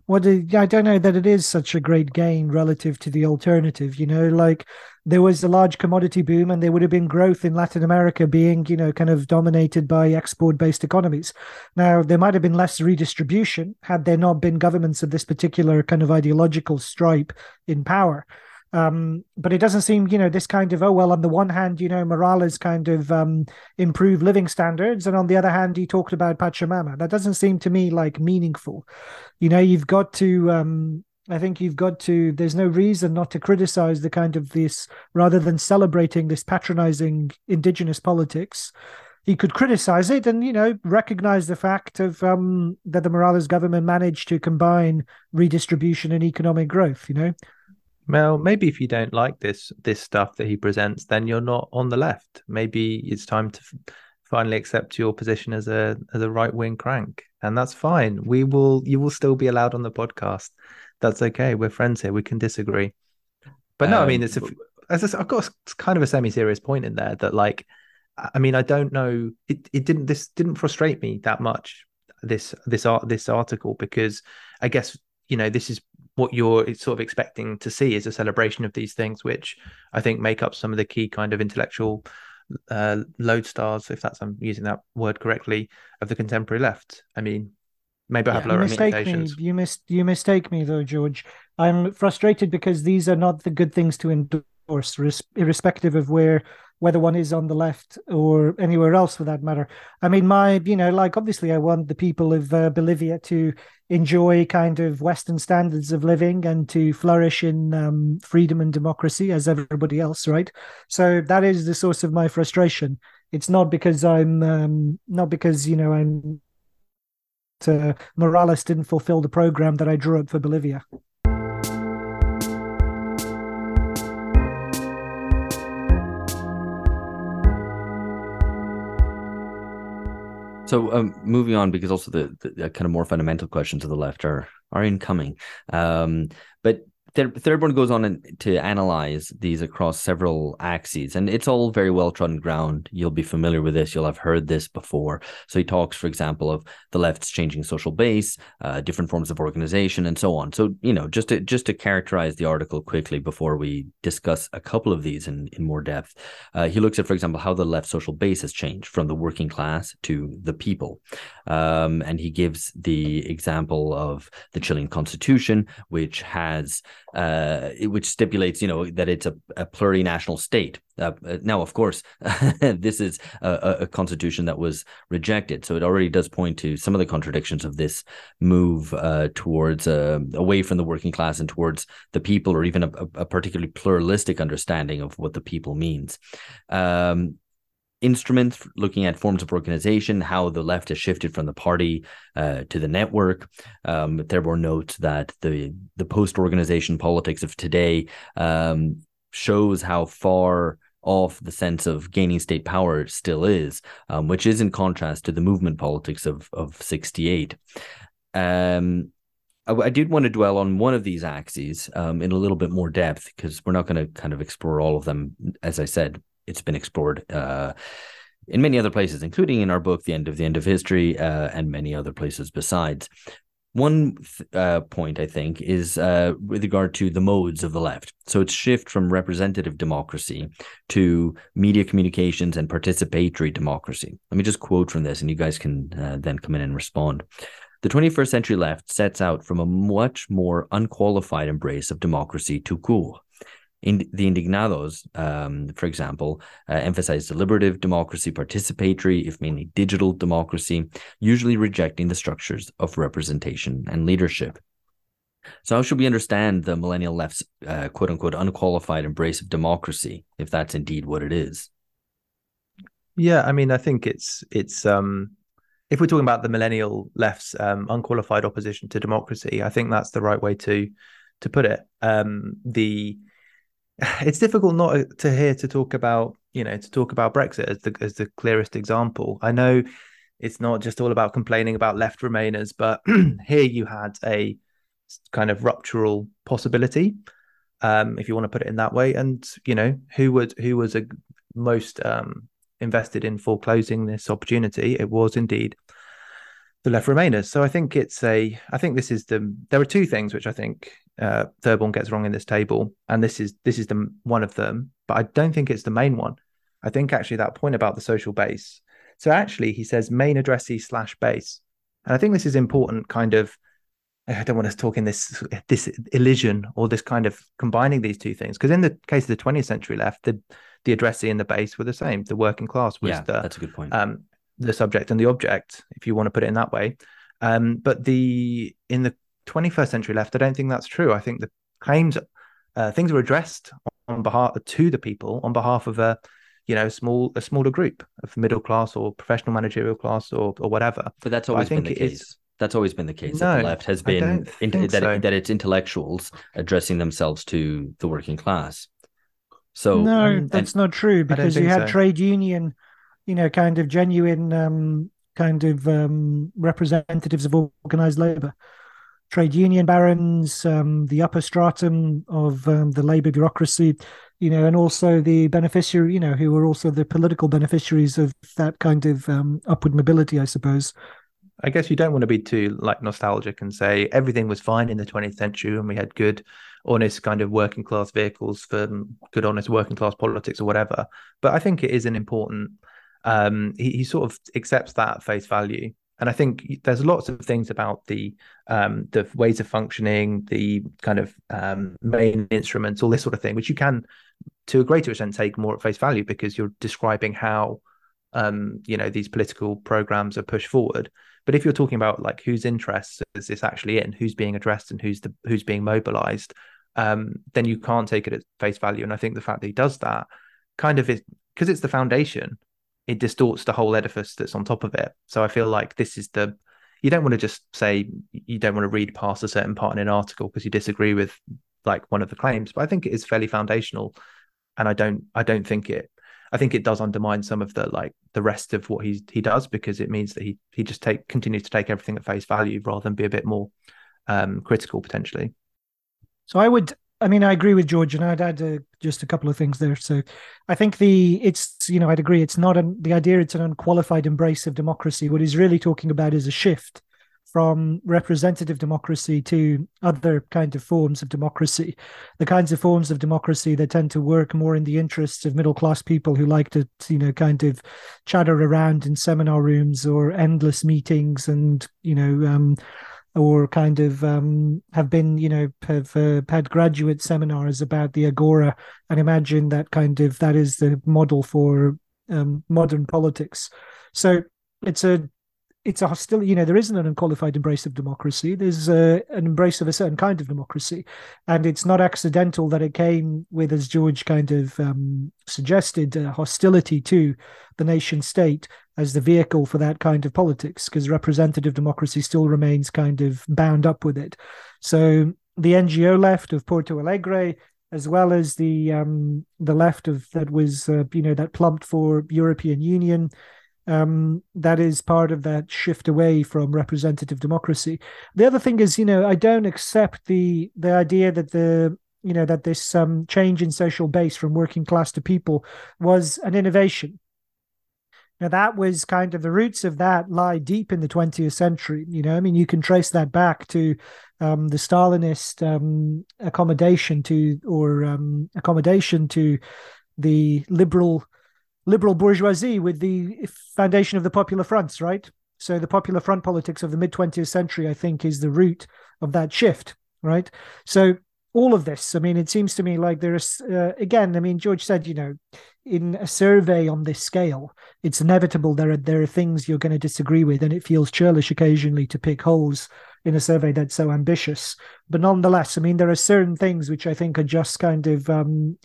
What I don't know that it is such a great gain relative to the alternative. You know, like there was a large commodity boom, and there would have been growth in Latin America, being you know kind of dominated by export-based economies. Now there might have been less redistribution had there not been governments of this particular kind of ideological stripe in power. Um, but it doesn't seem, you know, this kind of, oh, well, on the one hand, you know, Morales kind of um, improved living standards. And on the other hand, he talked about Pachamama. That doesn't seem to me like meaningful. You know, you've got to, um, I think you've got to, there's no reason not to criticize the kind of this, rather than celebrating this patronizing indigenous politics. He could criticize it and, you know, recognize the fact of um, that the Morales government managed to combine redistribution and economic growth, you know. Well, maybe if you don't like this this stuff that he presents, then you're not on the left. Maybe it's time to finally accept your position as a as a right wing crank, and that's fine. We will you will still be allowed on the podcast. That's okay. We're friends here. We can disagree. But no, um, I mean, it's a, as I've got kind of a semi serious point in there that like, I mean, I don't know. It it didn't this didn't frustrate me that much. This this art this article because I guess you know this is what you're sort of expecting to see is a celebration of these things, which I think make up some of the key kind of intellectual uh, lodestars, if that's I'm using that word correctly, of the contemporary left. I mean, maybe I have yeah, lower you expectations. Me. You mis you mistake me though, George. I'm frustrated because these are not the good things to endorse, irrespective of where whether one is on the left or anywhere else for that matter. I mean, my, you know, like obviously I want the people of uh, Bolivia to enjoy kind of Western standards of living and to flourish in um, freedom and democracy as everybody else, right? So that is the source of my frustration. it's not because I'm um, not because you know I'm uh, Morales didn't fulfill the program that I drew up for Bolivia. So, um, moving on, because also the, the, kind of more fundamental questions of the left are are incoming. Um, but Therborn goes on to analyze these across several axes, and it's all very well trodden ground. You'll be familiar with this. You'll have heard this before. So he talks, for example, of the left's changing social base, uh, different forms of organization, and so on. So you know, just to just to characterize the article quickly before we discuss a couple of these in in more depth, uh, he looks at, for example, how the left social base has changed from the working class to the people, um, and he gives the example of the Chilean constitution, which has uh, which stipulates, you know, that it's a, a plurinational state. Uh, uh now, of course, this is a, a, constitution that was rejected, so it already does point to some of the contradictions of this move uh, towards uh, away from the working class and towards the people, or even a, a particularly pluralistic understanding of what the people means. Um, instruments, looking at forms of organization, how the left has shifted from the party uh, to the network. Um, notes that the the post organization politics of today um, shows how far off the sense of gaining state power still is, um, which is in contrast to the movement politics of of '68. Um, I, I, did want to dwell on one of these axes um, in a little bit more depth because we're not going to kind of explore all of them, as I said, it's been explored uh, in many other places, including in our book, The End of the End of History, uh, and many other places besides. One uh, point, I think, is uh, with regard to the modes of the left. So it's shift from representative democracy to media communications and participatory democracy. Let me just quote from this, and you guys can uh, then come in and respond. The 21st century left sets out from a much more unqualified embrace of democracy to court in the Indignados, um, for example, uh, emphasize deliberative democracy, participatory, if mainly digital democracy, usually rejecting the structures of representation and leadership. So, how should we understand the millennial left's uh, quote unquote unqualified embrace of democracy, if that's indeed what it is? Yeah, I mean, I think it's it's um, if we're talking about the millennial left's um, unqualified opposition to democracy, I think that's the right way to to put it. Um, the it's difficult not to hear to talk about you know to talk about Brexit as the as the clearest example. I know it's not just all about complaining about left Remainers, but here you had a kind of ruptural possibility, um, if you want to put it in that way. And you know who would who was a most um, invested in foreclosing this opportunity? It was indeed the left Remainers. So I think it's a I think this is the there are two things which I think uh, Therborn gets wrong in this table, and this is this is the one of them. But I don't think it's the main one. I think actually that point about the social base. So actually, he says main addressee slash base, and I think this is important. Kind of, I don't want to talk in this this elision or this kind of combining these two things because in the case of the 20th century left, the the addressee and the base were the same. The working class was yeah, the that's a good point. Um, the subject and the object, if you want to put it in that way. Um, but the in the 21st century left, I don't think that's true. I think the claims, uh, things were addressed on behalf to the people on behalf of a, you know, small a smaller group of middle class or professional managerial class or or whatever. But that's always but been the case. Is, that's always been the case. No, that the left has been in, that so. that it's intellectuals addressing themselves to the working class. So no, um, that's not true because you had so. trade union, you know, kind of genuine um, kind of um, representatives of organized labor trade union barons, um, the upper stratum of um, the labor bureaucracy, you know, and also the beneficiary, you know, who were also the political beneficiaries of that kind of um, upward mobility, I suppose. I guess you don't want to be too like nostalgic and say everything was fine in the 20th century and we had good, honest kind of working class vehicles for good, honest working class politics or whatever. But I think it is an important. Um, he, he sort of accepts that at face value and I think there's lots of things about the um, the ways of functioning, the kind of um, main instruments, all this sort of thing, which you can, to a greater extent, take more at face value because you're describing how um, you know these political programs are pushed forward. But if you're talking about like whose interests is this actually in, who's being addressed, and who's the who's being mobilized, um, then you can't take it at face value. And I think the fact that he does that kind of is because it's the foundation it distorts the whole edifice that's on top of it. So I feel like this is the you don't want to just say you don't want to read past a certain part in an article because you disagree with like one of the claims, but I think it is fairly foundational, and I don't I don't think it I think it does undermine some of the like the rest of what he he does because it means that he he just take continues to take everything at face value rather than be a bit more um, critical potentially. So I would I mean, I agree with George, and I'd add uh, just a couple of things there. So, I think the it's you know I'd agree it's not an, the idea it's an unqualified embrace of democracy. What he's really talking about is a shift from representative democracy to other kind of forms of democracy, the kinds of forms of democracy that tend to work more in the interests of middle class people who like to you know kind of chatter around in seminar rooms or endless meetings and you know. Um, or kind of um, have been, you know, have uh, had graduate seminars about the agora, and imagine that kind of that is the model for um, modern politics. So it's a it's a hostility. You know, there isn't an unqualified embrace of democracy. There's a, an embrace of a certain kind of democracy, and it's not accidental that it came with, as George kind of um, suggested, hostility to the nation state as the vehicle for that kind of politics, because representative democracy still remains kind of bound up with it. So the NGO left of Porto Alegre, as well as the um, the left of that was uh, you know that plumped for European Union um, that is part of that shift away from representative democracy. The other thing is, you know, I don't accept the the idea that the you know that this um, change in social base from working class to people was an innovation. Now that was kind of the roots of that lie deep in the 20th century. You know, I mean, you can trace that back to um, the Stalinist um, accommodation to or um, accommodation to the liberal liberal bourgeoisie with the foundation of the Popular Fronts, right? So the Popular Front politics of the mid 20th century, I think, is the root of that shift, right? So all of this, I mean, it seems to me like there's, uh, again, I mean, George said, you know, in a survey on this scale, it's inevitable there are there are things you're going to disagree with, and it feels churlish occasionally to pick holes in a survey that's so ambitious. But nonetheless, I mean, there are certain things which I think are just kind of um,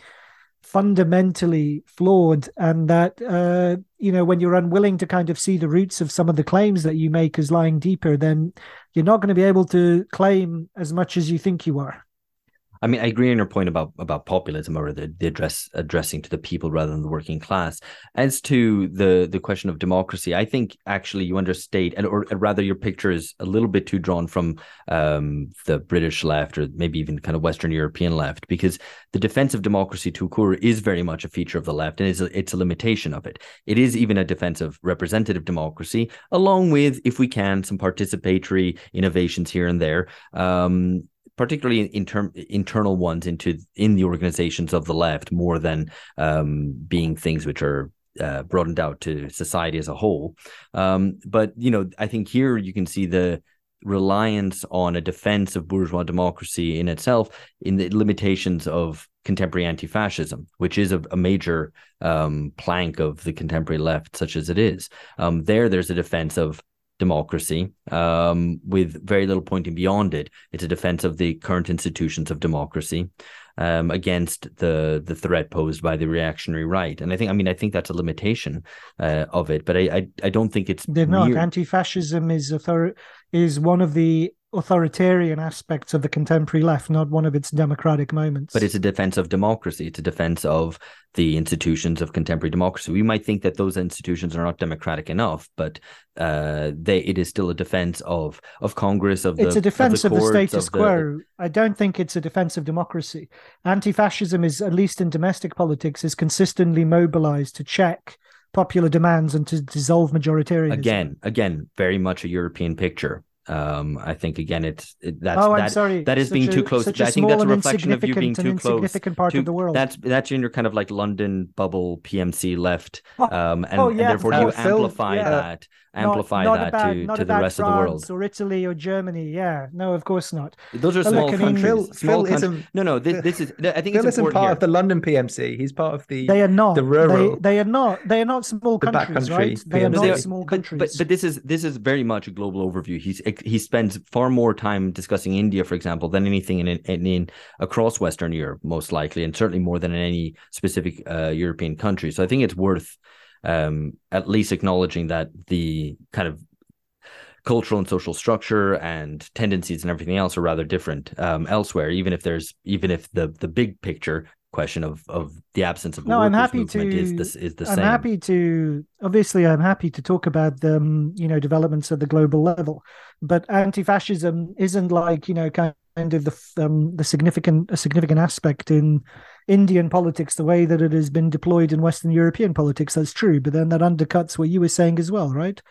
fundamentally flawed and that uh, you know when you're unwilling to kind of see the roots of some of the claims that you make as lying deeper then you're not going to be able to claim as much as you think you are I mean, I agree on your point about about populism or the, the address addressing to the people rather than the working class. As to the the question of democracy, I think actually you understate, and or rather your picture is a little bit too drawn from um, the British left or maybe even kind of Western European left, because the defense of democracy to core is very much a feature of the left, and it's a, it's a limitation of it. It is even a defense of representative democracy, along with, if we can, some participatory innovations here and there. Um, particularly in, in term internal ones into in the organizations of the left more than um, being things which are uh, broadened out to society as a whole. Um, but you know, I think here you can see the reliance on a defense of bourgeois democracy in itself in the limitations of contemporary anti-fascism, which is a, a major um, plank of the contemporary left, such as it is. Um, there, there's a defense of democracy um, with very little pointing beyond it. It's a defense of the current institutions of democracy um, against the the threat posed by the reactionary right. And I think, I mean, I think that's a limitation uh, of it, but I, I, I don't think it's. They're not. Anti-fascism is author- is one of the authoritarian aspects of the contemporary left, not one of its democratic moments. But it's a defense of democracy. It's a defense of the institutions of contemporary democracy. We might think that those institutions are not democratic enough, but uh, they it is still a defense of of Congress of the. It's a defense of the, of the status quo. I don't think it's a defense of democracy. Anti-fascism is, at least in domestic politics, is consistently mobilized to check popular demands and to dissolve majoritarianism. Again, again, very much a European picture um, I think again, it's it, that's oh, that, sorry. that is such being a, too close. I think that's a reflection of you being too close. part too, of the world. That's that's in your kind of like London bubble PMC left, oh, um, and, oh, yeah, and therefore you amplify yeah. that amplify not, not that about, to, to the rest France of the world. Or Italy or Germany. Yeah. No, of course not. Those are But small look, I mean, countries. Phil- small Phil countries. isn't- No, no. This, this is. I think Phil it's isn't important part here. of the London PMC. He's part of the They are not. the rural. They, they are not. They are not small The countries, backcountry right? They are not They are- small but, countries. But but this is this is very much a global overview. He's he spends far more time discussing India, for example, than anything in in, in across Western Europe, most likely, and certainly more than in any specific uh, European country. So I think it's worth um, at least acknowledging that the kind of cultural and social structure and tendencies and everything else are rather different um, elsewhere. Even if there's even if the the big picture question of of the absence of no, I'm happy to is this is the I'm same. happy to obviously I'm happy to talk about the um, you know developments at the global level, but anti-fascism isn't like you know kind of the um, the significant a significant aspect in Indian politics the way that it has been deployed in Western European politics. That's true, but then that undercuts what you were saying as well, right?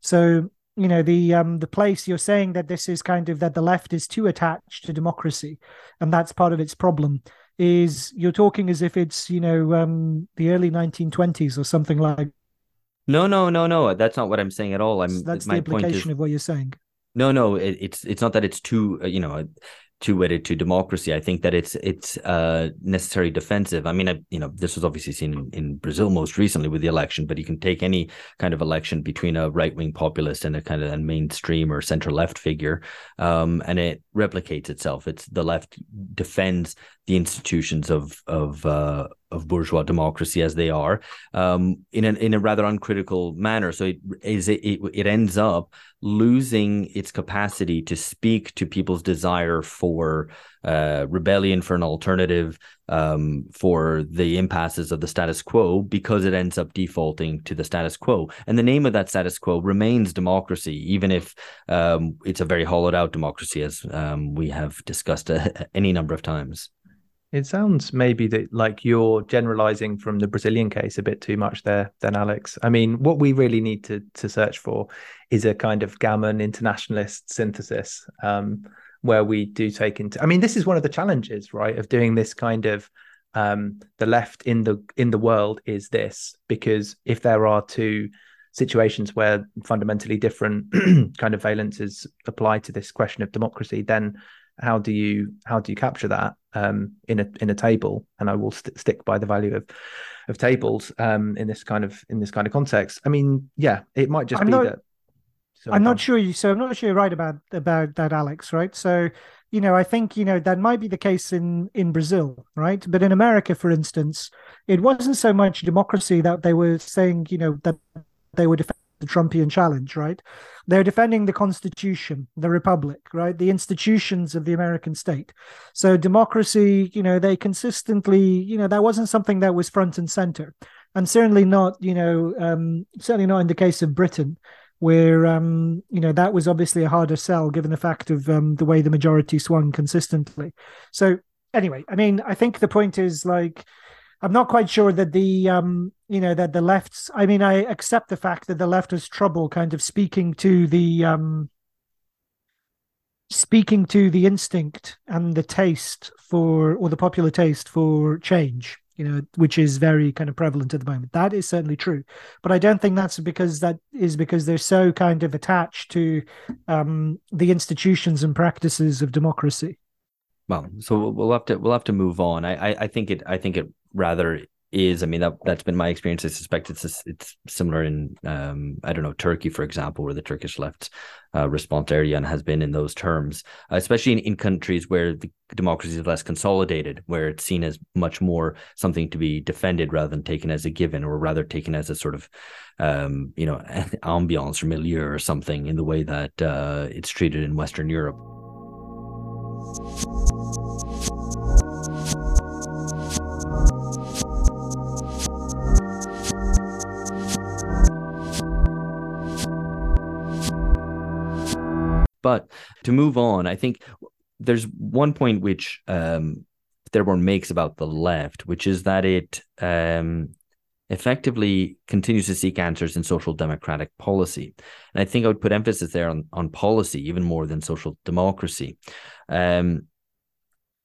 So you know the um the place you're saying that this is kind of that the left is too attached to democracy and that's part of its problem is you're talking as if it's you know um the early 1920s or something like no no no no that's not what i'm saying at all i'm that's my the implication is of what you're saying no no it, it's it's not that it's too uh, you know too wedded to democracy. I think that it's it's uh, necessary defensive. I mean, I, you know, this was obviously seen in, in, Brazil most recently with the election, but you can take any kind of election between a right wing populist and a kind of a mainstream or center left figure, um, and it replicates itself. It's the left defends the institutions of of uh, of bourgeois democracy as they are um, in a in a rather uncritical manner. So it is it, it, ends up losing its capacity to speak to people's desire for uh, rebellion, for an alternative, um, for the impasses of the status quo, because it ends up defaulting to the status quo. And the name of that status quo remains democracy, even if um, it's a very hollowed out democracy, as um, we have discussed a, any number of times. It sounds maybe that like you're generalizing from the Brazilian case a bit too much there, then Alex. I mean, what we really need to to search for is a kind of gammon internationalist synthesis um, where we do take into. I mean, this is one of the challenges, right, of doing this kind of um, the left in the in the world is this because if there are two situations where fundamentally different kind of valences apply to this question of democracy, then how do you how do you capture that um, in a in a table? And I will st- stick by the value of of tables um, in this kind of in this kind of context. I mean, yeah, it might just I'm be not, that. Sorry, I'm not sure you. So I'm not sure you're right about about that, Alex. Right. So you know, I think you know that might be the case in in Brazil, right? But in America, for instance, it wasn't so much democracy that they were saying, you know, that they were defending the Trumpian challenge, right? They're defending the Constitution, the Republic, right? The institutions of the American state. So democracy, you know, they consistently, you know, that wasn't something that was front and center, and certainly not, you know, um, certainly not in the case of Britain, where um, you know that was obviously a harder sell given the fact of um, the way the majority swung consistently. So anyway, I mean, I think the point is like I'm not quite sure that the um you know that the left's I mean I accept the fact that the left has trouble kind of speaking to the um speaking to the instinct and the taste for or the popular taste for change you know which is very kind of prevalent at the moment. That is certainly true. But i don't think that's because that is because they're so kind of attached to um the institutions and practices of democracy. Well so we'll have to we'll have to move on. I i, I think it i think it rather is. I mean, that that's been my experience. I suspect it's it's similar in um, I don't know Turkey, for example, where the Turkish left uh, response Erdogan has been in those terms, uh, especially in, in countries where the democracy is less consolidated, where it's seen as much more something to be defended rather than taken as a given, or rather taken as a sort of um, you know ambiance or milieu or something in the way that uh, it's treated in Western Europe. But to move on, I think there's one point which um, makes about the left, which is that it um, effectively continues to seek answers in social democratic policy. And I think I would put emphasis there on, on policy even more than social democracy. Um,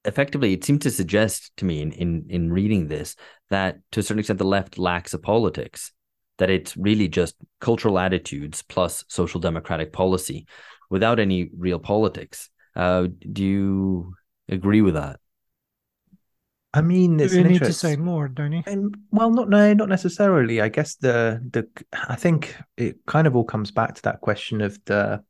effectively, it seemed to suggest to me in, in, in reading this that to a certain extent the left lacks a politics, that it's really just cultural attitudes plus social democratic policy without any real politics. Uh, do you agree with that? I mean, it's you need interest... to say more, don't you? Um, well, not no, not necessarily. I guess the the I think it kind of all comes back to that question of the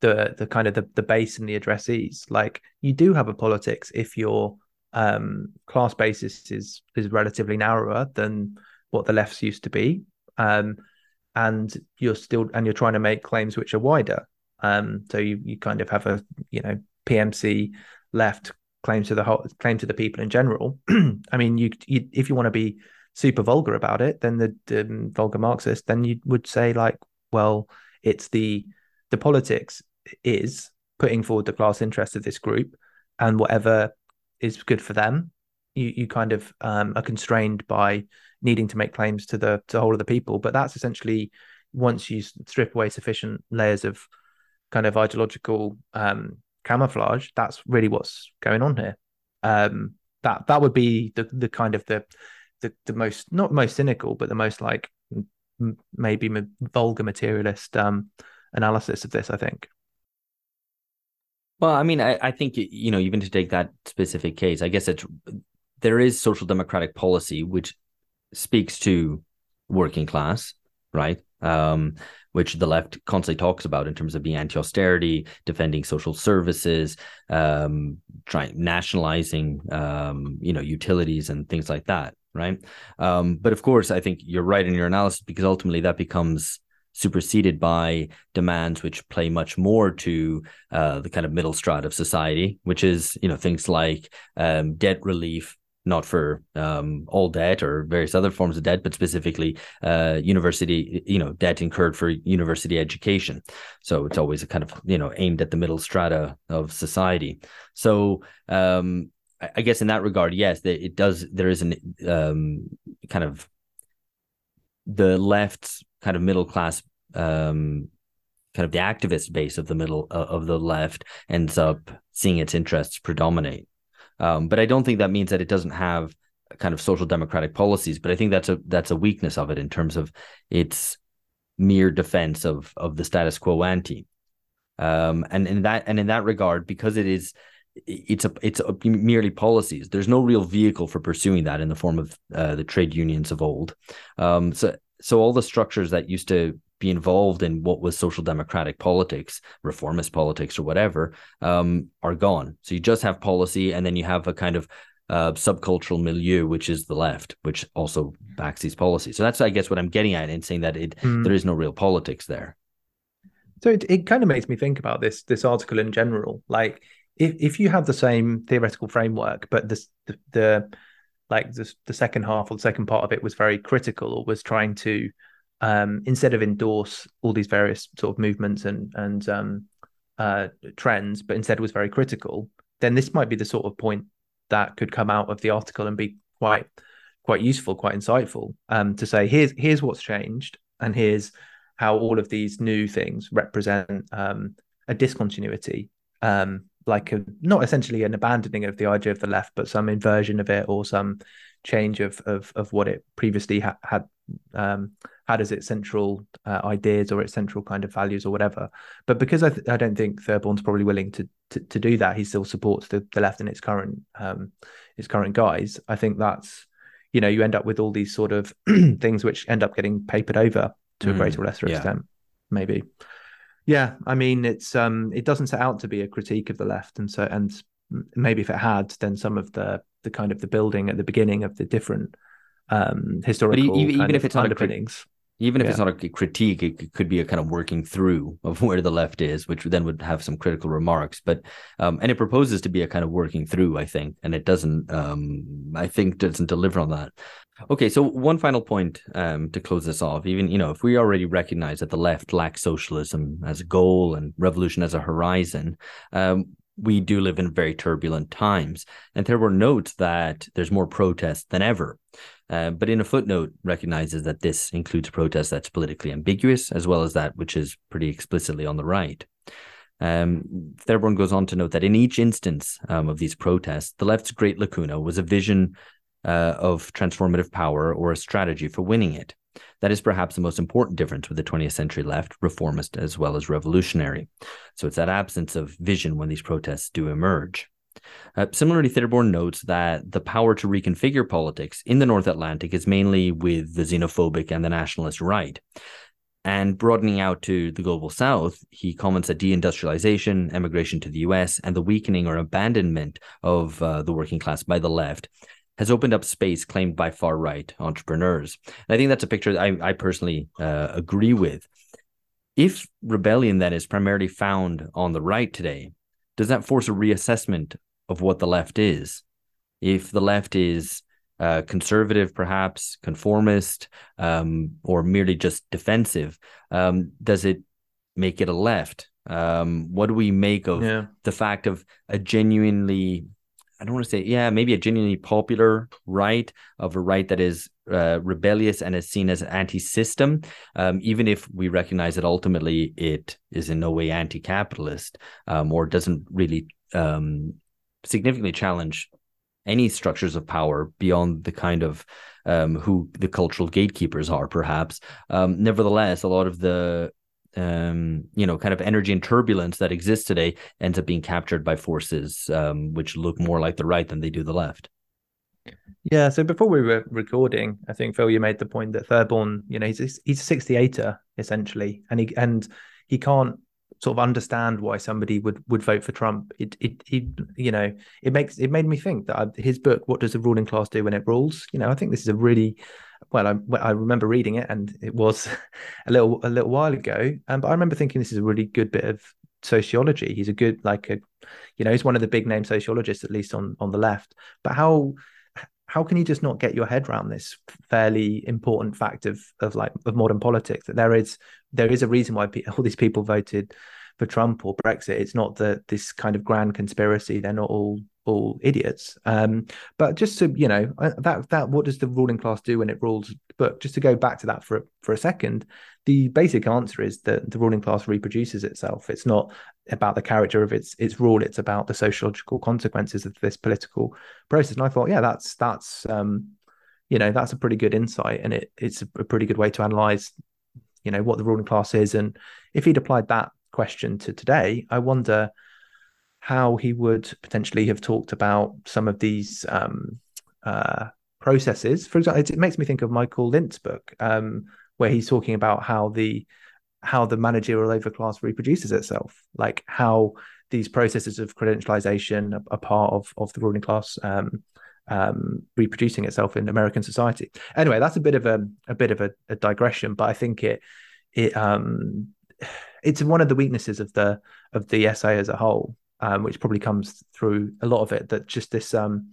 the the kind of the, the base and the addressees. Like you do have a politics if your um, class basis is is relatively narrower than what the lefts used to be. Um, and you're still and you're trying to make claims which are wider. Um, so you you kind of have a you know PMC left claim to the whole claim to the people in general. I mean, you, you if you want to be super vulgar about it, then the, the um, vulgar Marxist, then you would say like, well, it's the the politics is putting forward the class interest of this group, and whatever is good for them, you you kind of um, are constrained by needing to make claims to the to the whole of the people. But that's essentially once you strip away sufficient layers of kind of ideological um, camouflage, that's really what's going on here. Um, that that would be the the kind of the the, the most not most cynical, but the most like m- maybe vulgar materialist um, analysis of this. I think. Well, I mean, I, I think you know, even to take that specific case, I guess it's there is social democratic policy which speaks to working class, right? Um, which the left constantly talks about in terms of being anti-austerity, defending social services, um, trying nationalizing, um, you know, utilities and things like that, right? Um, but of course, I think you're right in your analysis because ultimately that becomes superseded by demands which play much more to uh, the kind of middle strata of society, which is you know things like um, debt relief, not for um, all debt or various other forms of debt, but specifically uh, university, you know, debt incurred for university education. So it's always a kind of you know aimed at the middle strata of society. So um, I guess in that regard, yes, it does. There is an um, kind of the left kind of middle class um, kind of the activist base of the middle uh, of the left ends up seeing its interests predominate um, but I don't think that means that it doesn't have kind of social democratic policies. But I think that's a that's a weakness of it in terms of its mere defense of of the status quo ante. Um, and in that and in that regard, because it is it's a it's a, merely policies. There's no real vehicle for pursuing that in the form of uh, the trade unions of old. Um, so so all the structures that used to be involved in what was social democratic politics, reformist politics, or whatever, um, are gone. So you just have policy, and then you have a kind of uh, subcultural milieu, which is the left, which also backs these policies. So that's, I guess, what I'm getting at in saying that it mm. there is no real politics there. So it, it kind of makes me think about this this article in general. Like if if you have the same theoretical framework, but this the, the like the, the second half or the second part of it was very critical or was trying to um, instead of endorse all these various sort of movements and and um, uh, trends, but instead was very critical, then this might be the sort of point that could come out of the article and be quite quite useful, quite insightful. Um, to say here's here's what's changed, and here's how all of these new things represent um, a discontinuity, um, like a, not essentially an abandoning of the idea of the left, but some inversion of it or some change of of of what it previously ha- had um, had as its central uh, ideas or its central kind of values or whatever. But because I, th- I don't think Therborn's probably willing to, to, to do that, he still supports the, the left in its current um, its current guise. I think that's you know you end up with all these sort of things which end up getting papered over to mm, a greater or lesser yeah. extent, maybe. Yeah, I mean it's um it doesn't set out to be a critique of the left, and so and maybe if it had, then some of the the kind of the building at the beginning of the different um historical even, even if it's underpinnings. Even if yeah. it's not a critique, it could be a kind of working through of where the left is, which then would have some critical remarks. But um, and it proposes to be a kind of working through, I think, and it doesn't. Um, I think doesn't deliver on that. Okay, so one final point um, to close this off. Even you know, if we already recognize that the left lacks socialism as a goal and revolution as a horizon, um, we do live in very turbulent times. And there were notes that there's more protest than ever. Uh, but in a footnote, recognizes that this includes protest that's politically ambiguous, as well as that which is pretty explicitly on the right. Um, Therborn goes on to note that in each instance um, of these protests, the left's great lacuna was a vision uh, of transformative power or a strategy for winning it. That is perhaps the most important difference with the 20th century left, reformist as well as revolutionary. So it's that absence of vision when these protests do emerge. Uh, similarly, Therborn notes that the power to reconfigure politics in the North Atlantic is mainly with the xenophobic and the nationalist right. And broadening out to the global south, he comments that deindustrialization, emigration to the US, and the weakening or abandonment of uh, the working class by the left has opened up space claimed by far right entrepreneurs. And I think that's a picture I, I personally uh, agree with. If rebellion then is primarily found on the right today, does that force a reassessment of what the left is? If the left is uh, conservative, perhaps conformist, um, or merely just defensive, um, does it make it a left? Um, what do we make of yeah. the fact of a genuinely I don't want to say, yeah, maybe a genuinely popular right of a right that is uh, rebellious and is seen as anti-system, um, even if we recognize that ultimately it is in no way anti-capitalist um, or doesn't really um, significantly challenge any structures of power beyond the kind of um, who the cultural gatekeepers are, perhaps. Um, nevertheless, a lot of the um, you know, kind of energy and turbulence that exists today ends up being captured by forces um, which look more like the right than they do the left. Yeah. So before we were recording, I think Phil, you made the point that Therborn, you know, he's he's a 68er essentially, and he and he can't sort of understand why somebody would would vote for Trump. It it, it you know it makes it made me think that I, his book, "What Does the Ruling Class Do When It Rules?" You know, I think this is a really well, I, I remember reading it, and it was a little a little while ago. Um, but I remember thinking this is a really good bit of sociology. He's a good like a, you know, he's one of the big name sociologists at least on on the left. But how how can you just not get your head around this fairly important fact of of like of modern politics that there is there is a reason why all these people voted for Trump or Brexit. It's not that this kind of grand conspiracy. They're not all all idiots. Um, but just to you know uh, that that what does the ruling class do when it rules? But just to go back to that for for a second, the basic answer is that the ruling class reproduces itself. It's not about the character of its its rule. It's about the sociological consequences of this political process. And I thought, yeah, that's that's um, you know that's a pretty good insight, and it it's a pretty good way to analyze you know what the ruling class is. And if he'd applied that question to today, I wonder how he would potentially have talked about some of these um, uh, processes. For example, it, makes me think of Michael Lind's book, um, where he's talking about how the how the managerial overclass reproduces itself, like how these processes of credentialization are, are part of of the ruling class um, um, reproducing itself in American society. Anyway, that's a bit of a a bit of a, a digression, but I think it it um it's one of the weaknesses of the of the essay as a whole um, which probably comes through a lot of it. That just this um,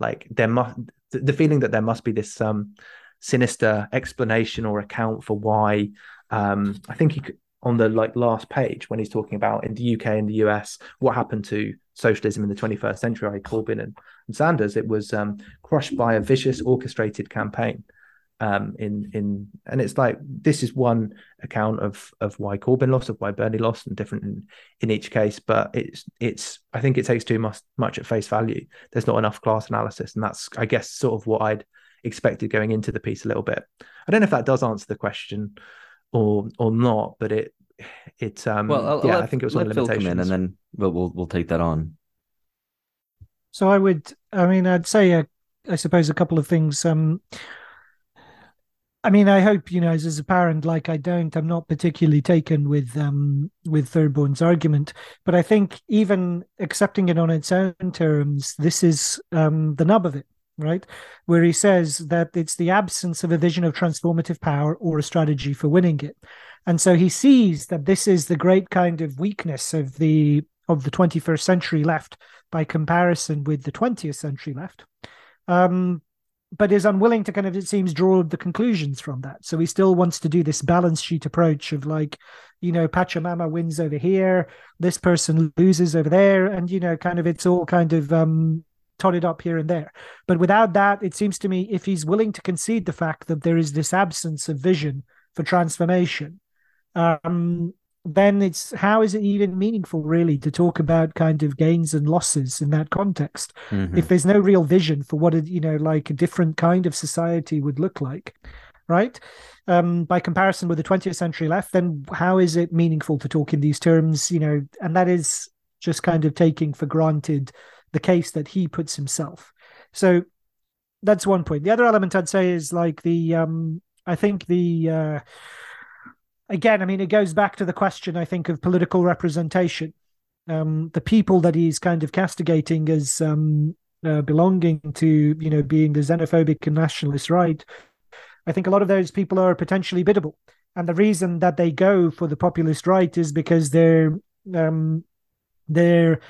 like there must the feeling that there must be this um sinister explanation or account for why um I think he could, on the like last page when he's talking about in the UK and the US what happened to socialism in the 21st century, Corbyn and, and Sanders, it was um, crushed by a vicious orchestrated campaign um, in in and it's like this is one account of of why Corbyn lost, of why Bernie lost, and different in, in each case. But it's it's I think it takes too much much at face value. There's not enough class analysis, and that's I guess sort of what I'd expected going into the piece a little bit. I don't know if that does answer the question or or not, but it it um well I'll, yeah I'll I think it was let Phil come in and then we'll, we'll we'll take that on. So I would I mean I'd say a, uh, I suppose a couple of things. Um, I mean, I hope you know, as, as a parent, like I don't, I'm not particularly taken with um with Therborn's argument, but I think even accepting it on its own terms, this is um the nub of it, right? Where he says that it's the absence of a vision of transformative power or a strategy for winning it, and so he sees that this is the great kind of weakness of the of the 21st century left by comparison with the 20th century left. Um, but is unwilling to kind of it seems draw the conclusions from that so he still wants to do this balance sheet approach of like you know pachamama wins over here this person loses over there and you know kind of it's all kind of um totted up here and there. But without that it seems to me if he's willing to concede the fact that there is this absence of vision for transformation um then it's how is it even meaningful really to talk about kind of gains and losses in that context? Mm-hmm. if there's no real vision for what a you know like a different kind of society would look like right? Um by comparison with the 20th century left then how is it meaningful to talk in these terms you know? And that is just kind of taking for granted the case that he puts himself. So that's one point. The other element i'd say is like the um i think the uh again, I mean, it goes back to the question, I think, of political representation. Um, the people that he's kind of castigating as um, uh, belonging to you know being the xenophobic and nationalist right i think a lot of those people are potentially biddable. And the reason that they go for the populist right is because they're um, they're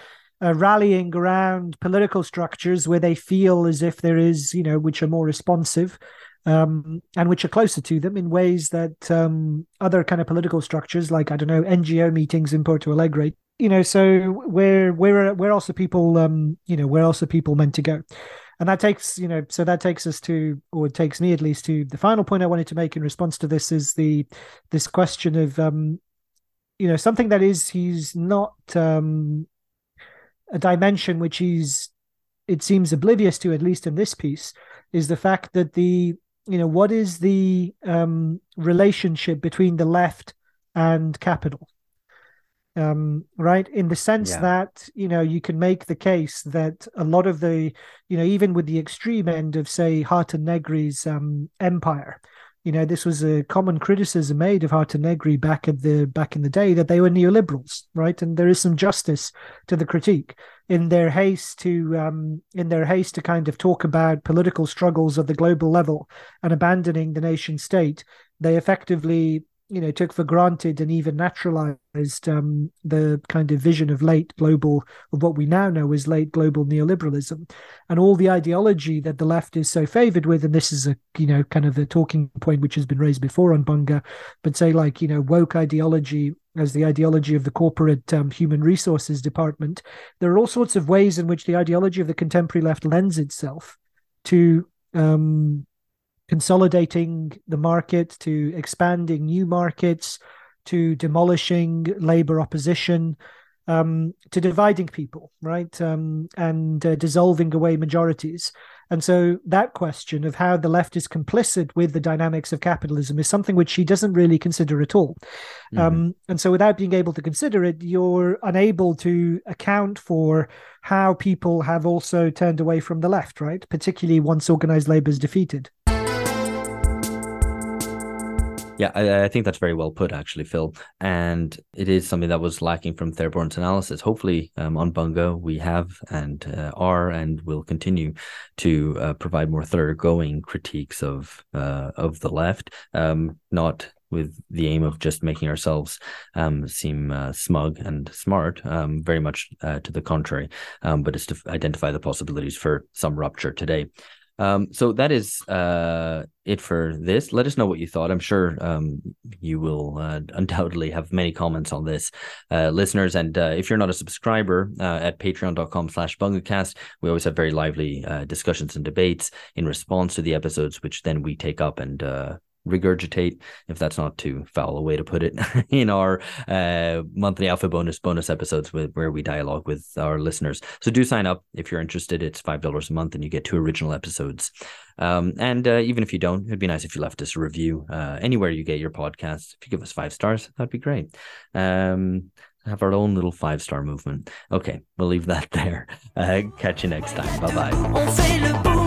uh, rallying around political structures where they feel as if there is, you know, which are more responsive um, and which are closer to them in ways that um, other kind of political structures, like I don't know, NGO meetings in Porto Alegre, you know. So where where where else are people, um, you know, where else are people meant to go? And that takes, you know, so that takes us to, or it takes me at least to the final point I wanted to make in response to this is the this question of, um, you know, something that is he's not um, a dimension which he's it seems oblivious to at least in this piece is the fact that the you know what is the um, relationship between the left and capital um, right in the sense yeah. that you know you can make the case that a lot of the you know even with the extreme end of say Hardt and Negri's um, empire you know this was a common criticism made of Hardt and Negri back at the back in the day that they were neoliberals right? And there is some justice to the critique in their haste to um, in their haste to kind of talk about political struggles at the global level and abandoning the nation state. They effectively you know took for granted and even naturalized um, the kind of vision of late global of what we now know as late global neoliberalism. And all the ideology that the left is so favored with and this is a you know kind of a talking point which has been raised before on bunga but say like you know woke ideology as the ideology of the corporate um, human resources department there are all sorts of ways in which the ideology of the contemporary left lends itself to um, consolidating the market, to expanding new markets, to demolishing labor opposition, um, to dividing people, right, um, and uh, dissolving away majorities. And so that question of how the left is complicit with the dynamics of capitalism is something which he doesn't really consider at all. Mm-hmm. Um, and so without being able to consider it, you're unable to account for how people have also turned away from the left, right? Particularly once organized labor is defeated. Yeah, I, I, think that's very well put, actually, Phil. And it is something that was lacking from Therborn's analysis. Hopefully, um, on Bunga, we have and uh, are and will continue to uh, provide more thoroughgoing critiques of uh, of the left, um, not with the aim of just making ourselves um, seem uh, smug and smart, um, very much uh, to the contrary, um, but it's to identify the possibilities for some rupture today. Um, so that is uh, it for this. Let us know what you thought. I'm sure um, you will uh, undoubtedly have many comments on this, uh, listeners. And uh, if you're not a subscriber uh, at patreon.com slash bungacast, we always have very lively uh, discussions and debates in response to the episodes, which then we take up and regurgitate, if that's not too foul a way to put it, in our uh, monthly alpha bonus bonus episodes with, where we dialogue with our listeners. So do sign up if you're interested. It's five dollars a month, and you get two original episodes. Um, and uh, even if you don't, it'd be nice if you left us a review uh, anywhere you get your podcasts. If you give us five stars, that'd be great. Um, have our own little five star movement. Okay, we'll leave that there. Uh, catch you next time. Bye bye.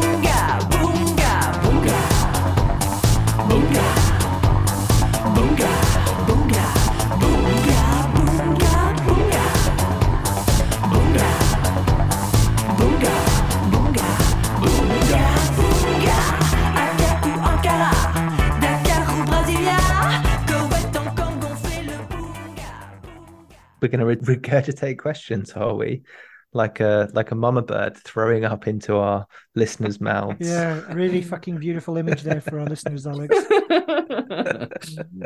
We're going to regurgitate questions, are we? Like a like a mama bird throwing up into our listeners' mouths. Yeah, really fucking beautiful image there for our listeners, Alex.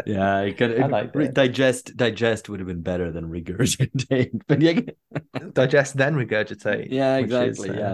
yeah, it could, it, like re- digest digest would have been better than regurgitate, but yeah, digest then regurgitate. Yeah, exactly. Is, uh, yeah,